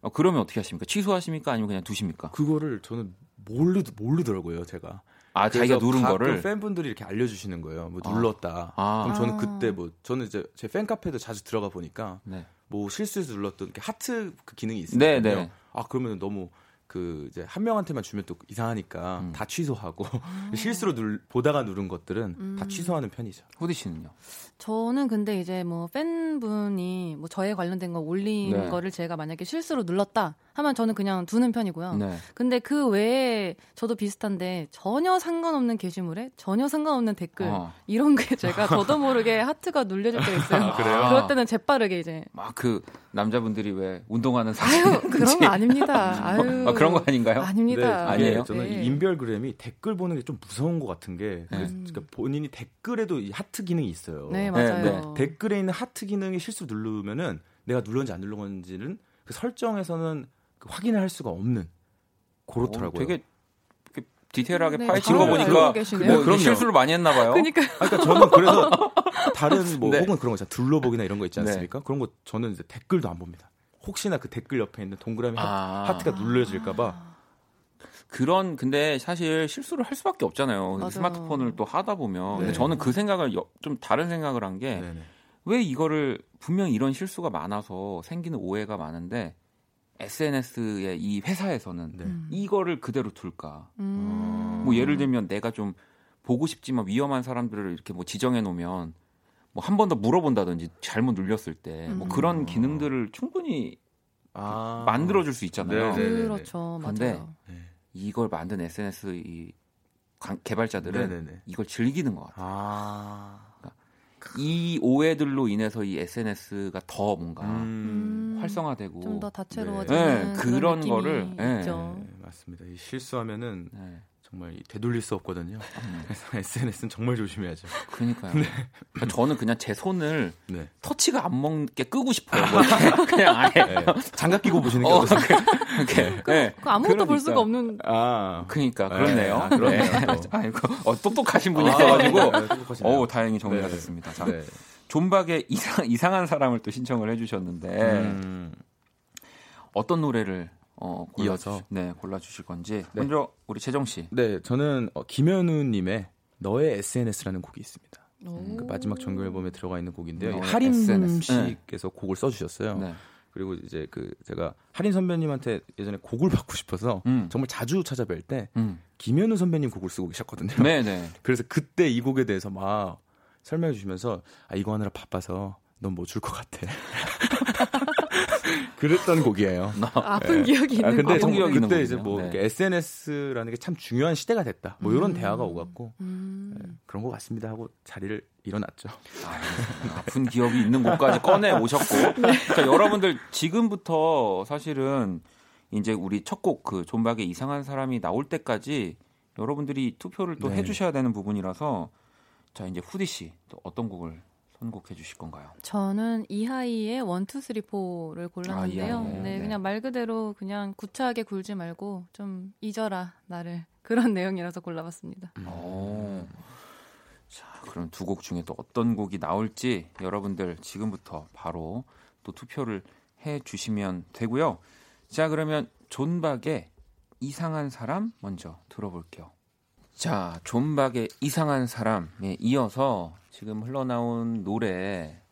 어, 그러면 어떻게 하십니까? 취소하십니까? 아니면 그냥 두십니까? 그거를 저는 모르 모르더라고요, 제가. 아, 자기가 누른 거를 팬분들이 이렇게 알려주시는 거예요. 뭐 아. 눌렀다. 아. 그럼 저는 그때 뭐 저는 이제 제 팬카페도 자주 들어가 보니까 네. 뭐 실수해서 눌렀던 하트 그 기능이 있어요. 네, 네. 아 그러면 너무 그 이제 한 명한테만 주면 또 이상하니까 음. 다 취소하고 아. 실수로 누 보다가 누른 것들은 음. 다 취소하는 편이죠. 호디 씨는요? 저는 근데 이제 뭐 팬분이 뭐 저에 관련된 거 올린 네. 거를 제가 만약에 실수로 눌렀다 하면 저는 그냥 두는 편이고요. 네. 근데 그 외에 저도 비슷한데 전혀 상관없는 게시물에 전혀 상관없는 댓글 어. 이런 게 제가 저도 모르게 하트가 눌려질 때가 있어요. 아, 그래요? 그럴 때는 재빠르게 이제 막 그 남자분들이 왜 운동하는 사진 아유 그런 거 아닙니다. 아유 아, 그런 거 아닌가요? 아닙니다. 네, 아니에요. 저는 네. 인별그램이 댓글 보는 게 좀 무서운 것 같은 게 네. 그러니까 본인이 댓글에도 이 하트 기능이 있어요. 네 맞아요. 네, 댓글에 있는 하트 기능이 실수 누르면은 내가 눌렀는지 안 눌렀는지는 그 설정에서는 그 확인을 할 수가 없는 그렇더라고요. 어, 되게 디테일하게 네, 파헤친 거 보니까 뭐 그럼 실수를 많이 했나 봐요. 그러니까 그러니까 저는 그래서 다른 뭐 네. 혹은 그런 거 있잖아요. 둘러보기나 이런 거 있지 네. 않습니까? 네. 그런 거 저는 이제 댓글도 안 봅니다. 혹시나 그 댓글 옆에 있는 동그라미 아~ 하트가 눌러질까 봐 그런 근데 사실 실수를 할 수밖에 없잖아요. 맞아요. 스마트폰을 또 하다 보면. 네. 근데 저는 그 생각을 좀 다른 생각을 한 게 왜 이거를 분명 이런 실수가 많아서 생기는 오해가 많은데 SNS의 이 회사에서는 네. 음. 이거를 그대로 둘까? 음. 뭐 예를 들면 내가 좀 보고 싶지만 위험한 사람들을 이렇게 뭐 지정해 놓으면 뭐 한 번 더 물어본다든지 잘못 눌렸을 때뭐 음. 그런 기능들을 충분히 아. 만들어줄 수 있잖아요. 네네네네. 그렇죠, 맞아요. 네. 이걸 만든 SNS 이 개발자들은 네네네. 이걸 즐기는 것 같아요. 아. 그러니까 이 오해들로 인해서 이 SNS가 더 뭔가 음. 활성화되고 좀 더 다채로워지는 네. 네, 그런, 그런 거를 네. 있죠. 네, 맞습니다. 이 실수하면은 네. 정말 되돌릴 수 없거든요. 음. 그래서 SNS는 정말 조심해야죠. 그러니까요. 네. 그러니까 저는 그냥 제 손을 네. 터치가 안 먹게 끄고 싶어요. 뭐 그냥 아예 네. 장갑 끼고 보시는 게 어, 어떠세요? 그, 그, 네. 그 아무것도 그러니까. 볼 수가 없는. 아, 그러니까 그렇네요. 아, 그러네요. 아이고, 어, 똑똑하신 분이 있어가지고, 아, 어, 다행히 정리가 됐습니다. 자, 존박의 이상 이상한 사람을 또 신청을 해주셨는데 음. 어떤 노래를 어, 골라 이어서 네 골라 주실 건지 네. 먼저 우리 재정 씨. 네, 저는 어, 김현우님의 너의 SNS라는 곡이 있습니다. 그 마지막 정규 앨범에 들어가 있는 곡인데요. 하림 씨께서 네. 곡을 써주셨어요. 네. 그리고 이제 그 제가 하린 선배님한테 예전에 곡을 받고 싶어서 음. 정말 자주 찾아뵐 때 음. 김현우 선배님 곡을 쓰고 계셨거든요. 네네. 네. 그래서 그때 이 곡에 대해서 막 설명해 주시면서 아 이거 하느라 바빠서 넌 뭐 줄 것 같아. 그랬던 곡이에요. 아픈 네. 기억이 있는 아, 근데 아픈 기억이 그때 이제 뭐 네. SNS라는 게 참 중요한 시대가 됐다. 뭐 이런 음. 대화가 오갔고 음. 네, 그런 것 같습니다 하고 자리를 일어났죠. 아, 아픈 기억이 있는 곳까지 꺼내 오셨고, 네. 자 여러분들 지금부터 사실은 이제 우리 첫 곡 그 존박의 이상한 사람이 나올 때까지 여러분들이 투표를 또 네. 해주셔야 되는 부분이라서 자 이제 후디 씨 또 어떤 곡을 선곡해 주실 건가요? 저는 이하이의 One Two Three Four를 골랐는데요. 아, 네, 네, 그냥 말 그대로 그냥 구차하게 굴지 말고 좀 잊어라 나를 그런 내용이라서 골라봤습니다. 음. 오. 자, 그럼 두 곡 중에 또 어떤 곡이 나올지 여러분들 지금부터 바로 또 투표를 해 주시면 되고요. 자, 그러면 존박의 이상한 사람 먼저 들어볼게요. 자, 존박의 이상한 사람에 이어서 지금 흘러나온 노래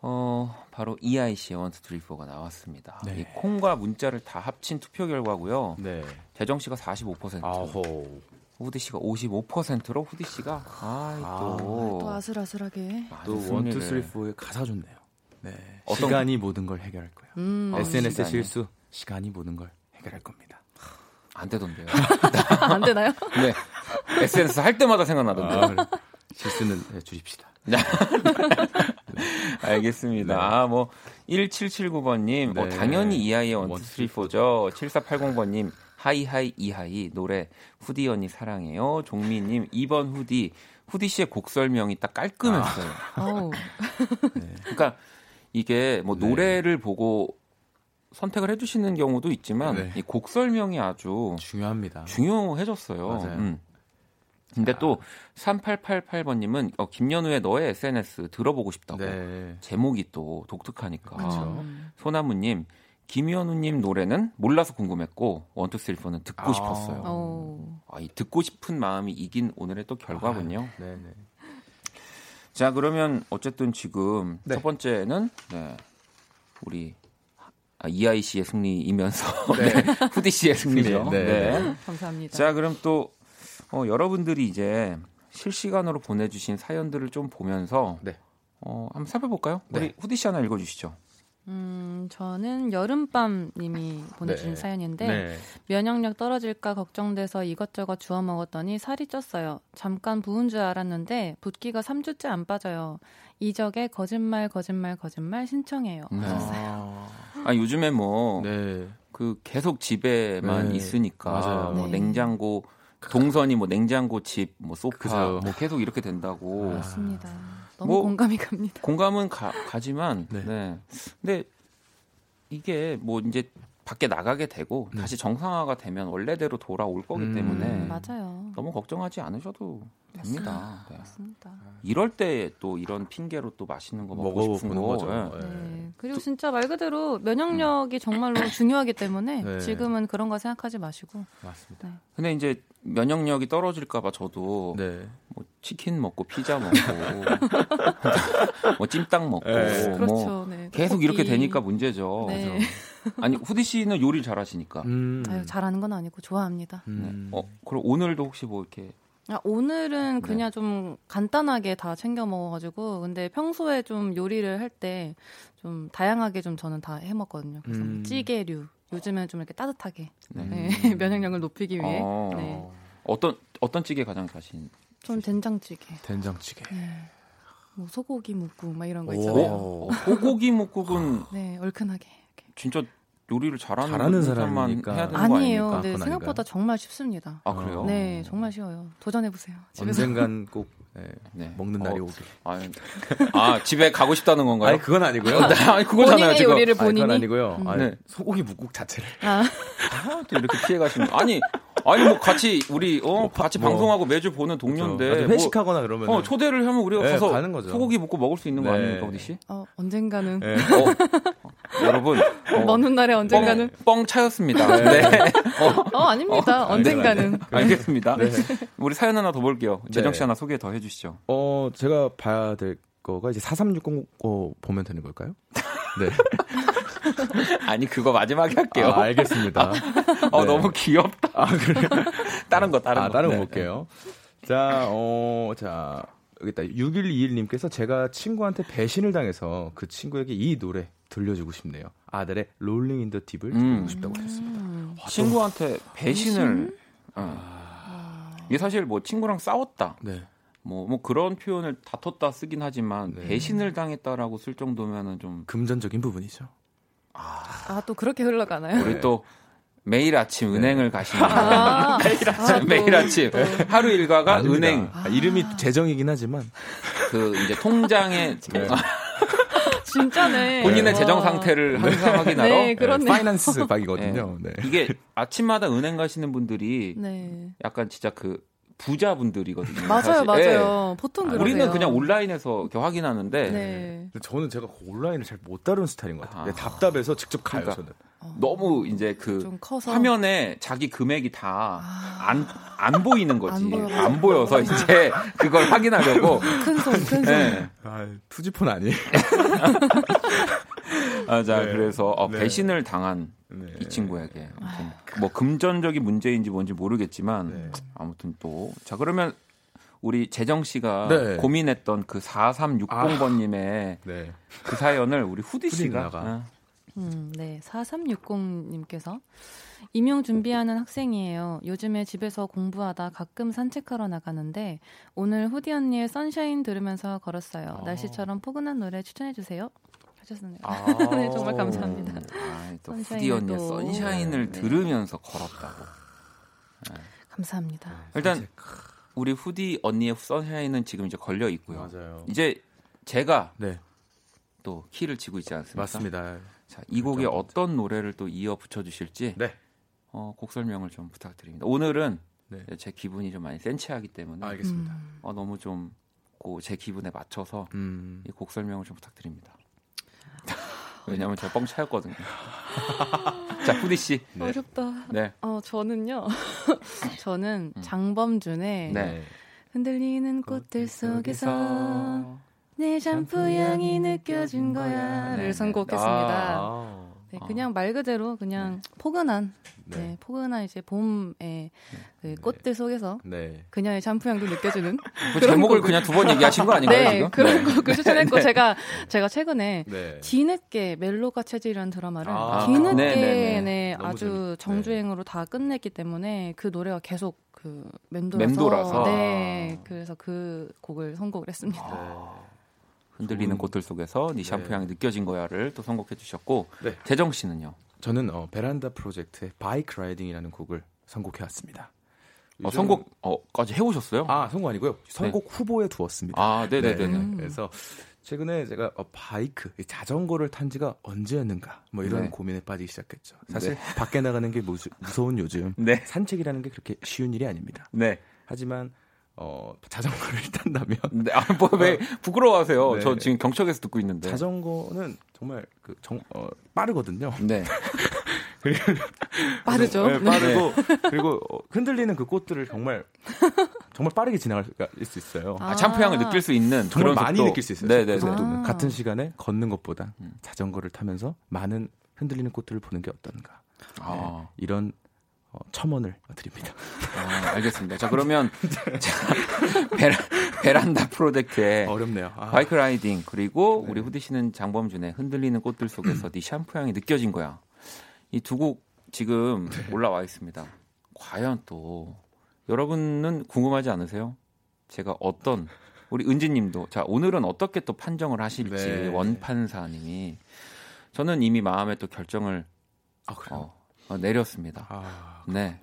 어 바로 EIC의 원투 드리 포가 나왔습니다. 네. 이 콩과 문자를 다 합친 투표 결과고요. 네. 재정 씨가 45%, 아호. 후디 씨가 55%로 후디 씨가 아또 아, 또 아슬아슬하게 또 one two three 포의 가사 좋네요. 네. 어떤... 시간이 모든 걸 해결할 거예요. 음. SNS 아, 실수 시간이 모든 걸 해결할 겁니다. 안 되던데요. 안 되나요? 네. SNS 할 때마다 생각나던데. 아, 실수는 네, 줄입시다. 알겠습니다. 네. 아, 뭐, 1779번님, 네. 어, 당연히 이하이의 원투쓰리포죠. 7480번님, 하이하이 이하이, 노래, 후디 언니 사랑해요. 종미님, 2번 후디, 후디 씨의 곡 설명이 딱 깔끔했어요. 아. 네. 그러니까 이게 뭐 네. 노래를 보고 선택을 해주시는 경우도 있지만 네. 이곡 설명이 아주 중요합니다. 중요해졌어요. 맞아요. 음. 근데 또 3888번님은 어, 김연우의 너의 SNS 들어보고 싶다고 네. 제목이 또 독특하니까 그렇죠. 소나무님 김연우님 노래는 몰라서 궁금했고 원투쓰리포는 듣고 아. 싶었어요. 아, 이 듣고 싶은 마음이 이긴 오늘의 또 결과군요. 아, 네네. 자 그러면 어쨌든 지금 네. 첫 번째는 네, 우리 아, 이아이 씨의 승리이면서 네. 네. 후디 씨의 승리죠. 네. 네. 감사합니다. 자 그럼 또 어, 여러분들이 이제 실시간으로 보내주신 사연들을 좀 보면서 네. 어, 한번 살펴볼까요? 네. 우리 후디 씨 하나 읽어주시죠. 음, 저는 여름밤님이 보내주신 네. 사연인데 네. 면역력 떨어질까 걱정돼서 이것저것 주워 먹었더니 살이 쪘어요. 잠깐 부은 줄 알았는데 붓기가 3주째 안 빠져요. 이적에 거짓말 거짓말 거짓말 신청해요. 네. 하셨어요. 아, 요즘에 뭐그 네. 계속 집에만 네. 있으니까 맞아요. 뭐 냉장고 동선이 뭐 냉장고, 집, 뭐 소파, 그죠. 뭐 계속 이렇게 된다고. 맞습니다. 너무 뭐 공감이 갑니다. 공감은 가, 가지만, 네. 네. 근데 이게 뭐 이제 밖에 나가게 되고 네. 다시 정상화가 되면 원래대로 돌아올 거기 음. 때문에 맞아요. 너무 걱정하지 않으셔도 됩니다. 네. 맞습니다. 이럴 때 또 이런 핑계로 또 맛있는 거 먹고 싶은 거죠. 네. 네. 그리고 진짜 말 그대로 면역력이 음. 정말로 중요하기 때문에 네. 지금은 그런 거 생각하지 마시고. 맞습니다. 네. 근데 이제 면역력이 떨어질까봐 저도 네. 뭐 치킨 먹고 피자 먹고 뭐 찜닭 먹고 네. 뭐 그렇죠. 네. 계속 이렇게 되니까 문제죠. 네. 아니 후디 씨는 요리 잘하시니까. 음. 아유, 잘하는 건 아니고 좋아합니다. 음. 어 그럼 오늘도 혹시 뭐 이렇게 아, 오늘은 네. 그냥 좀 간단하게 다 챙겨 먹어가지고 근데 평소에 좀 요리를 할 때 좀 다양하게 좀 저는 다 해 먹거든요. 그래서 뭐 음. 찌개류 요즘엔 좀 이렇게 따뜻하게 네. 네. 면역력을 높이기 위해. 어. 네. 어떤 어떤 찌개 가장 자신? 전 된장찌개. 된장찌개. 네. 뭐 소고기 묵국 막 이런 거 있잖아요. 소고기 묵국은 네 얼큰하게. 진짜 요리를 잘하는, 잘하는 사람만 해야 되는 아니에요. 거 아닙니까? 네, 생각보다 정말 쉽습니다. 아 그래요? 네, 정말 쉬워요. 도전해 보세요. 언젠간 꼭 네, 네. 먹는 날이 어, 오길. 아, 아, 집에 가고 싶다는 건가요? 아니 그건 아니고요. 네, 아니 그거잖아요 지금. 요리를 본인이? 아니, 그건 아니고요. 음. 아니, 네. 소고기 묵국 자체를. 아, 아 이렇게 피해 가시는. 아니 아니 뭐 같이 우리 어 뭐, 같이 뭐, 방송하고 매주 보는 동료인데 그렇죠. 회식하거나 뭐, 그러면 어 초대를 하면 우리가 네, 가서 가는 거죠. 소고기 먹고 먹을 수 있는 거 네. 아닙니까 어디 씨? 어 언젠가는 네. 어, 여러분 어, 먼 훗날에 언젠가는 뻥, 뻥 차였습니다. 네. 네. 어, 어, 아닙니다. 어, 언젠가는 네. 알겠습니다. 네. 우리 사연 하나 더 볼게요. 재정 씨 하나 소개 더 해주시죠. 어 제가 봐야 될 거가 이제 4360 어, 보면 되는 걸까요? 네. 아니 그거 마지막에 할게요. 아, 알겠습니다. 어 네. 너무 귀엽다. 아 그래. 다른 거 다른 아, 거. 다른 거 네. 볼게요. 자, 어, 자 여기 있다. 6121님께서 제가 친구한테 배신을 당해서 그 친구에게 이 노래 들려주고 싶네요. 아들의 롤링 인 더 딥을 음. 들려주고 싶다고 하셨습니다. 음. 와, 친구한테 배신을. 배신? 어. 아. 이게 사실 뭐 친구랑 싸웠다. 네. 뭐, 뭐 그런 표현을 다퉜다 쓰긴 하지만 네. 배신을 당했다라고 쓸 정도면은 좀 금전적인 부분이죠. 아, 아 또 그렇게 흘러가나요? 우리 또 매일 아침 네. 은행을 가시는 아, 매일 아침 아, 매일 아침 하루 일과가 아닙니다. 은행 아, 이름이 재정이긴 하지만 그 이제 통장에 네. 진짜네. 본인의 와. 재정 상태를 네. 항상 확인하러 네, 그렇네. 파이낸스 박이거든요. 네. 이게 아침마다 은행 가시는 분들이 약간 진짜 그 부자분들이거든요. 맞아요, 사실. 맞아요. 네. 보통 그러세요. 우리는 그냥 온라인에서 확인하는데. 네. 저는 제가 온라인을 잘 못 다루는 스타일인 것 같아요. 아. 답답해서 직접 가요. 그러니까 저는. 어. 너무 이제 그 화면에 자기 금액이 다 안안 아. 안 보이는 거지. 안, 안, 보여서 이제 그걸 확인하려고. 큰 손, 큰 손. 네. 아, 투지폰 아니에요? 아, 자, 네. 그래서 어, 네. 배신을 당한 네. 이 친구에게 아무튼 뭐 금전적인 문제인지 뭔지 모르겠지만 네. 아무튼 또 자 그러면 우리 재정 씨가 네. 고민했던 그 4360번님의 아, 네. 그 사연을 우리 후디 씨가 어. 음, 네 4360님께서 임용 준비하는 학생이에요. 요즘에 집에서 공부하다 가끔 산책하러 나가는데 오늘 후디 언니의 선샤인 들으면서 걸었어요. 아. 날씨처럼 포근한 노래 추천해 주세요. 하셨네요. 아~ 네, 정말 감사합니다. 아, 또 후디 언니의 선샤인을 네. 들으면서 걸었다고. 네. 감사합니다. 네, 일단 우리 후디 언니의 선샤인은 지금 이제 걸려 있고요. 맞아요. 이제 제가 네. 또 키를 치고 있지 않습니까? 맞습니다. 자, 이 곡에 그렇죠. 어떤 노래를 또 이어 붙여 주실지 네. 어, 곡 설명을 좀 부탁드립니다. 오늘은 네. 제 기분이 좀 많이 센치하기 때문에 알겠습니다. 음. 어, 너무 좀 제 기분에 맞춰서 음. 이곡 설명을 좀 부탁드립니다. 왜냐면 제가 뻥 차였거든요. 자, 후디 씨. 네. 어렵다. 네. 어, 저는요. 저는 음. 장범준의 네. 흔들리는 꽃들 속에서 내 샴푸 향이 느껴진 거야를 네. 선곡했습니다. 아~ 네, 그냥 말 그대로 그냥 네. 포근한 네. 네. 포근한 이제 봄의 네. 그 꽃들 속에서 네. 그녀의 샴푸향도 느껴지는 그 제목을 곡. 그냥 두 번 얘기하신 거 아닌가요? 네, 지금? 그런 네. 곡을 추천했고 제가 제가 최근에 뒤늦게 멜로가 체질이라는 드라마를 아, 뒤늦게 네, 아주 정주행으로 다 끝냈기 때문에 그 노래가 계속 그 맴돌아서, 맴돌아서. 네, 그래서 그 곡을 선곡을 했습니다. 아. 흔들리는 꽃들 속에서 네 샴푸 향이 느껴진 거야를 또 선곡해 주셨고 네. 재정 씨는요? 저는 어, 베란다 프로젝트의 Bike Riding이라는 곡을 선곡해 왔습니다. 어, 선곡까지 어, 해오셨어요? 아 선곡 아니고요. 선곡 네. 후보에 두었습니다. 아 네네네. 네, 네. 그래서 최근에 제가 어, 바이크, 자전거를 탄 지가 언제였는가 뭐 이런 네. 고민에 빠지기 시작했죠. 사실 네. 밖에 나가는 게 무수, 무서운 요즘 네. 산책이라는 게 그렇게 쉬운 일이 아닙니다. 네. 하지만 어, 자전거를 탄다면. 네, 아, 뭐, 왜 어. 부끄러워하세요? 네. 저 지금 경척에서 듣고 있는데. 자전거는 정말 그, 정, 어, 빠르거든요. 네. 빠르죠. 네, 빠르고, 네. 그리고 흔들리는 그 꽃들을 정말, 정말 빠르게 지나갈 수 있어요. 아, 참프향을 느낄 수 있는 정말 많이 속도. 느낄 수 있어요. 네네. 그 속도는. 아. 같은 시간에 걷는 것보다 음. 자전거를 타면서 많은 흔들리는 꽃들을 보는 게 어떤가. 아. 네, 이런 어, 첨언을 드립니다. 아, 알겠습니다. 자 그러면 자, 베라, 베란다 프로젝트의 어렵네요. 아. 바이크 라이딩 그리고 네. 우리 후디 씨는 장범준의 흔들리는 꽃들 속에서 네 샴푸 향이 느껴진 거야. 이 두 곡 지금 네. 올라와 있습니다. 과연 또 여러분은 궁금하지 않으세요? 제가 어떤 우리 은지님도 자 오늘은 어떻게 또 판정을 하실지 네. 원판사님이 저는 이미 마음에 또 결정을 아, 어, 어, 내렸습니다. 아, 네.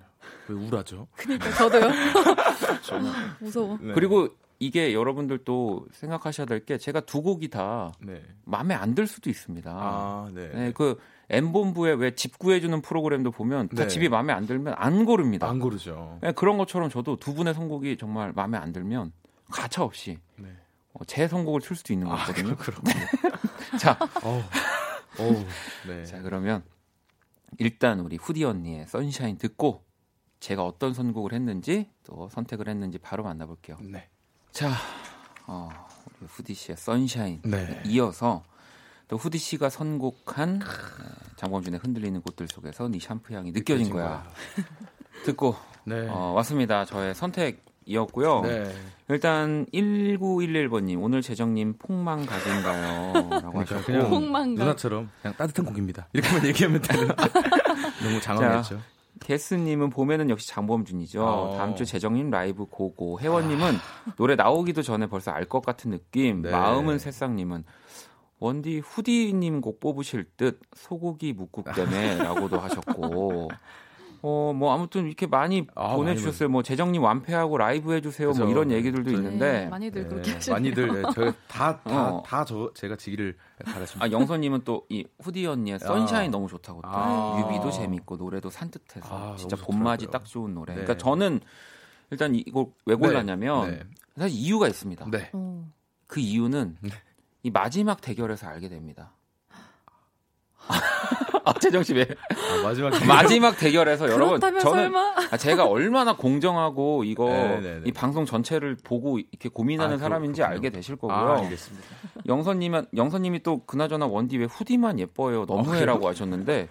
왜 우울하죠? 그러니까 저도요. 저는 무서워. 네. 그리고 이게 여러분들도 생각하셔야 될 게 제가 두 곡이 다 네. 마음에 안 들 수도 있습니다. 아, 네. 네. 그 M본부에 왜 집 구해주는 프로그램도 보면 다 네. 집이 마음에 안 들면 안 고릅니다. 안 고르죠. 네, 그런 것처럼 저도 두 분의 선곡이 정말 마음에 안 들면 가차 없이 네. 어, 제 선곡을 틀 수도 있는 아, 거거든요. 그렇군요. 자, 오, 오, 네. 자 그러면 일단 우리 후디 언니의 선샤인 듣고 제가 어떤 선곡을 했는지 또 선택을 했는지 바로 만나볼게요. 네. 자, 어, 우리 후디 씨의 선샤인 네. 이어서 또 후디 씨가 선곡한 네, 장범준의 흔들리는 꽃들 속에서 네 샴푸 향이 느껴진, 거야. 거야. 듣고 네. 어, 왔습니다. 저의 선택 이었고요. 네. 일단 1911번님 오늘 재정님 폭망 각인가요? 라고 그러니까 하셨고 그냥 폭망 누나처럼 그냥 따뜻한 곡입니다. 이렇게만 얘기하면 되는 너무 장황했죠. 게스님은 봄에는 역시 장범준이죠. 어. 다음 주 재정님 라이브 고고. 혜원님은 아. 노래 나오기도 전에 벌써 알 것 같은 느낌. 네. 마음은 새싹님은 원디 후디님 곡 뽑으실 듯 소고기 묵국 때문에라고도 하셨고 어 뭐 아무튼 이렇게 많이 아, 보내주셨어요. 많이 뭐 재정님 완패하고 라이브 해주세요. 그렇뭐 이런 얘기들도 네, 있는데 많이들 그렇게 네, 많이들 네, 저다다 다저 제가 지기를 바라십니다. 아 영선님은 또 이 후디 언니의 선샤인 아. 너무 좋다고 또 아. 뮤비도 재밌고 노래도 산뜻해서 아, 진짜 봄맞이 딱 좋은 노래. 네. 그러니까 저는 일단 이걸 왜 골랐냐면 네. 사실 이유가 있습니다. 그 이유는 이 마지막 대결에서 알게 됩니다. 아, 재정 씨 왜? 아, 마지막 대결. 마지막 대결에서 여러분 저는 설마? 아, 제가 얼마나 공정하고 이거 네네네. 네, 네. 이 방송 전체를 보고 이렇게 고민하는 아, 사람인지 그렇군요. 알게 되실 거고요. 아, 알겠습니다. 영선님은 영선님이 또 그나저나 원디 왜 후디만 예뻐요 너무해라고 아, 하셨는데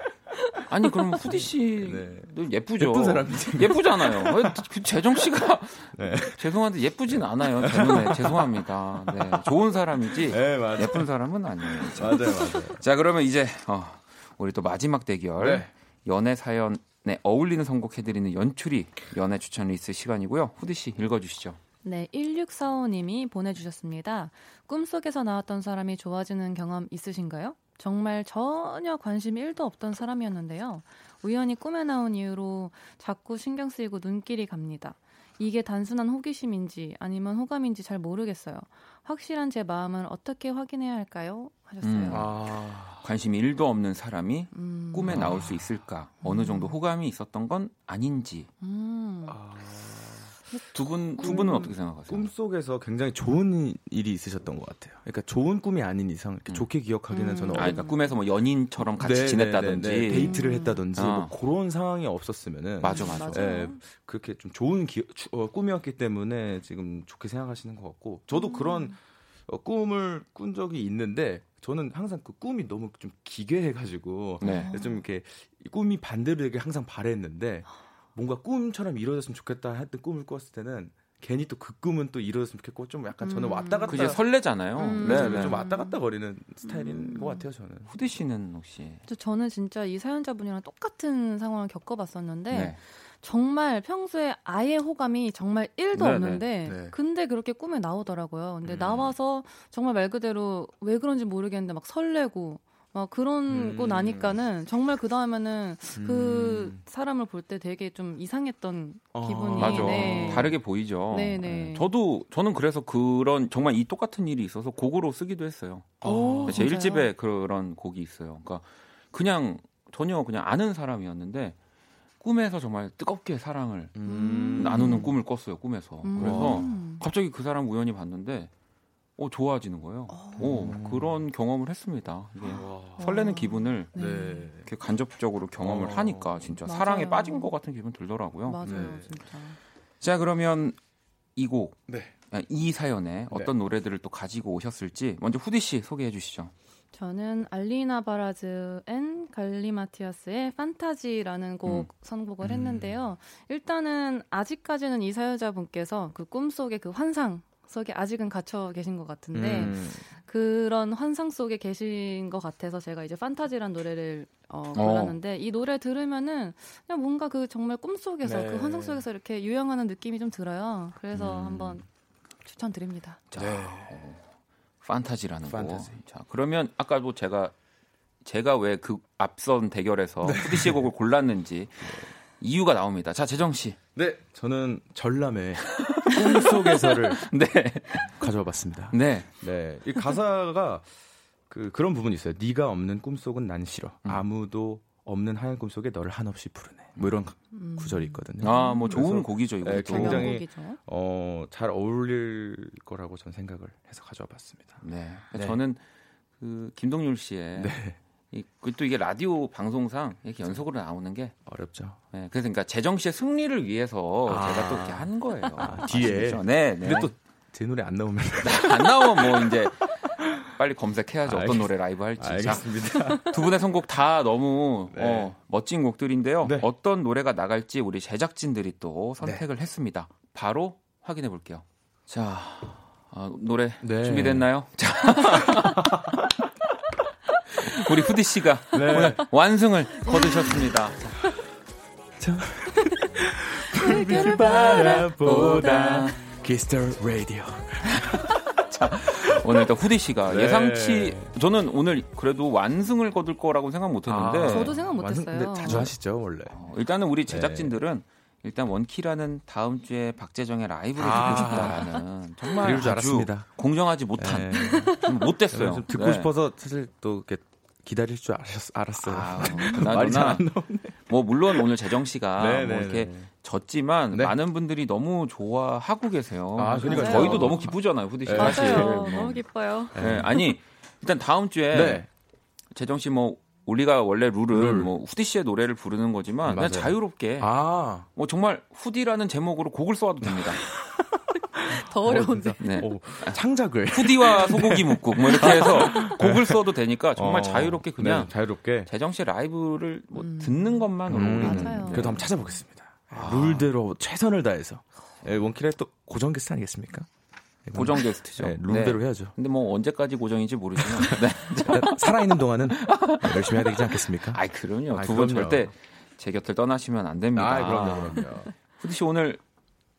아니 그럼 후디 씨도 네. 예쁘죠. 예쁜 사람이지. 예쁘잖아요. 그 재정 씨가 네. 죄송한데 예쁘진 않아요. 제 눈에 죄송합니다. 네. 좋은 사람이지 네, 예쁜 사람은 아니에요. 맞아요, 맞아요. 자 그러면 이제 어, 우리 또 마지막 대결 네. 연애 사연에 어울리는 선곡해드리는 연출이 연애 추천 리스트 시간이고요. 후디 씨 읽어주시죠. 네, 1645님이 보내주셨습니다. 꿈속에서 나왔던 사람이 좋아지는 경험 있으신가요? 정말 전혀 관심 1도 없던 사람이었는데요. 우연히 꿈에 나온 이후로 자꾸 신경 쓰이고 눈길이 갑니다. 이게 단순한 호기심인지 아니면 호감인지 잘 모르겠어요. 확실한 제 마음을 어떻게 확인해야 할까요? 하셨어요. 음. 아... 관심이 1도 없는 사람이 음... 꿈에 나올 수 있을까? 어느 정도 음. 호감이 있었던 건 아닌지. 음... 아... 두 분, 두 분은 어떻게 생각하세요? 꿈 속에서 굉장히 좋은 일이 있으셨던 것 같아요. 그러니까 좋은 꿈이 아닌 이상 이렇게 음. 좋게 기억하기는 저는 음. 아, 그러니까 꿈에서 뭐 연인처럼 같이 네, 네 지냈다든지 네, 네, 데이트를 했다든지 뭐 어. 그런 상황이 없었으면은 맞아 맞아. 네, 그렇게 좀 좋은 기, 어, 꿈이었기 때문에 지금 좋게 생각하시는 것 같고 저도 음. 그런 어, 꿈을 꾼 적이 있는데 저는 항상 그 꿈이 너무 좀 기괴해가지고 네. 좀 이렇게 꿈이 반대로 되게 항상 바랬는데. 뭔가 꿈처럼 이루어졌으면 좋겠다 했던 꿈을 꿨을 때는 괜히 또 그 꿈은 또 이루어졌으면 좋겠고 좀 약간 저는 음. 왔다 갔다 그게 설레잖아요. 음. 네, 네. 좀 왔다 갔다 거리는 스타일인 음. 것 같아요 저는. 후디 씨는 혹시? 저는 진짜 이 사연자분이랑 똑같은 상황을 겪어봤었는데 네. 정말 평소에 아예 호감이 정말 1도 네네. 없는데 네. 근데 그렇게 꿈에 나오더라고요. 근데 음. 나와서 정말 말 그대로 왜 그런지 모르겠는데 막 설레고 막 그런고 음. 나니까는 정말 그 다음에는 음. 그 사람을 볼 때 되게 좀 이상했던 아, 기분이 맞아. 네. 다르게 보이죠. 네네. 네. 저도 저는 그래서 그런 정말 이 똑같은 일이 있어서 곡으로 쓰기도 했어요. 오, 제 1집에 그런 곡이 있어요. 그러니까 그냥 전혀 그냥 아는 사람이었는데 꿈에서 정말 뜨겁게 사랑을 음. 나누는 꿈을 꿨어요. 꿈에서. 음. 그래서 갑자기 그 사람 우연히 봤는데 어 좋아지는 거예요. 오, 어, 그런 경험을 했습니다. 이게 설레는 기분을 네. 이렇게 간접적으로 경험을 어. 하니까 진짜 맞아요. 사랑에 빠진 것 같은 기분 들더라고요. 맞아요, 네. 진짜. 자 그러면 이 곡, 네. 아, 이 사연에 어떤 네. 노래들을 또 가지고 오셨을지 먼저 후디 씨 소개해 주시죠. 저는 Alina Baraz and Galimatias의 Fantasy라는 곡 음. 선곡을 음. 했는데요. 일단은 아직까지는 이 사연자분께서 그 꿈속의 그 환상 속에 아직은 갇혀 계신 것 같은데 음. 그런 환상 속에 계신 것 같아서 제가 이제 판타지란 노래를 어, 어. 골랐는데 어. 이 노래 들으면은 그냥 뭔가 그 정말 꿈 속에서 네. 그 환상 속에서 이렇게 유영하는 느낌이 좀 들어요. 그래서 음. 한번 추천드립니다. 자, 네. 판타지라는 판타지. 곡. 자, 그러면 아까 뭐 제가 제가 왜 그 앞선 대결에서 네. 푸디 씨의 곡을 골랐는지 네. 이유가 나옵니다. 자, 재정 씨. 네, 저는 전람의 꿈속에서를 네. 가져와 봤습니다. 네. 네. 이 가사가 그 그런 부분이 있어요. 네가 없는 꿈속은 난 싫어. 음. 아무도 없는 하얀 꿈속에 너를 한없이 부르네. 뭐 이런 음. 구절이 있거든요. 아, 뭐 좋은 곡이죠, 이거. 네, 굉장히 어, 잘 어울릴 거라고 전 생각을 해서 가져와 봤습니다. 네. 네. 저는 그 김동률 씨의 네. 이, 또 이게 라디오 방송상 이렇게 연속으로 나오는 게 어렵죠. 네, 그래서 그러니까 재정 씨의 승리를 위해서 아. 제가 또 이렇게 한 거예요. 아, 뒤에. 아, 네, 네. 근데 또 제 노래 안 나오면 안 나오면 뭐 이제 빨리 검색해야죠. 어떤 노래 라이브 할지. 알겠습니다. 자, 두 분의 선곡 다 너무 네. 어, 멋진 곡들인데요. 네. 어떤 노래가 나갈지 우리 제작진들이 또 선택을 네. 했습니다. 바로 확인해 볼게요. 자, 아, 노래 네. 준비됐나요? 자. 우리 후디 씨가 네. 오늘 완승을 거두셨습니다. 자. 불빛을 바라보다 Kiss the Radio. 자, 오늘 또 후디 씨가 네. 예상치 저는 오늘 그래도 완승을 거둘 거라고 생각 못 했는데 아, 저도 생각 못 했어요. 자주 하시죠, 원래. 어, 일단은 우리 네. 제작진들은 일단 원키라는 다음 주에 박재정의 라이브를 아~ 듣고 싶다라는 정말 아주 알았습니다. 공정하지 못한 네. 못됐어요. 듣고 네. 싶어서 사실 또 이렇게 기다릴 줄 아셨, 알았어요. 아, 말이 잘 안 나오네. 뭐 물론 오늘 재정 씨가 네, 뭐 네, 이렇게 네. 졌지만 네. 많은 분들이 너무 좋아하고 계세요. 아, 그러니까 저희도 너무 기쁘잖아요, 후디 씨. 네. 사실. 뭐. 너무 기뻐요. 네, 아니 일단 다음 주에 재정 씨 뭐 우리가 원래 룰은 룰. 뭐 후디 씨의 노래를 부르는 거지만 그냥 자유롭게 아. 뭐 정말 후디라는 제목으로 곡을 써도 됩니다. 더 어려운데. 네. 오, 창작을. 후디와 소고기 묵국 뭐 이렇게 해서 곡을 써도 되니까 정말 어, 자유롭게 그냥 네, 자유롭게 재정 씨 라이브를 뭐 음. 듣는 것만 음. 우리는. 맞아요. 그래도 한번 찾아보겠습니다. 아. 룰대로 최선을 다해서. 네, 원킬의 또 고정 게스트 아니겠습니까? 고정 게스트죠. 네, 룰대로 네. 해야죠. 근데 뭐 언제까지 고정인지 모르지만 네. 살아있는 동안은 열심히 해야 되지 않겠습니까? 아이 그럼요. 두 분 절대 제 곁을 떠나시면 안 됩니다. 아, 그럼요, 그럼요. 후디 씨 오늘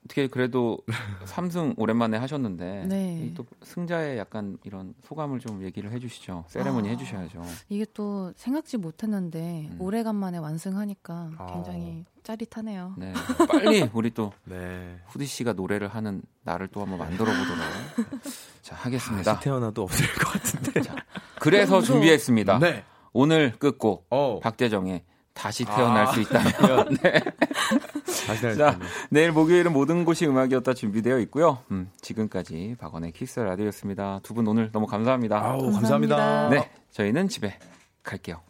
어떻게 그래도 삼승 오랜만에 하셨는데 네. 또 승자의 약간 이런 소감을 좀 얘기를 해주시죠. 세레머니 아, 해주셔야죠. 이게 또 생각지 못했는데 음. 오래간만에 완승하니까 아. 굉장히 짜릿하네요. 네, 빨리 우리 또 네. 후디 씨가 노래를 하는 날을 또 한번 만들어 보도록 자 하겠습니다. 다시 태어나도 없을 것 같은데. 자, 그래서 준비했습니다. 네. 오늘 끝곡 어. 박재정의 다시 태어날 아. 수 있다면. 네. 다시 자, 내일 목요일은 모든 곳이 음악이었다 준비되어 있고요. 음, 지금까지 박원의 키스 라디오였습니다. 두 분 오늘 너무 감사합니다. 아우, 감사합니다. 감사합니다. 네, 저희는 집에 갈게요.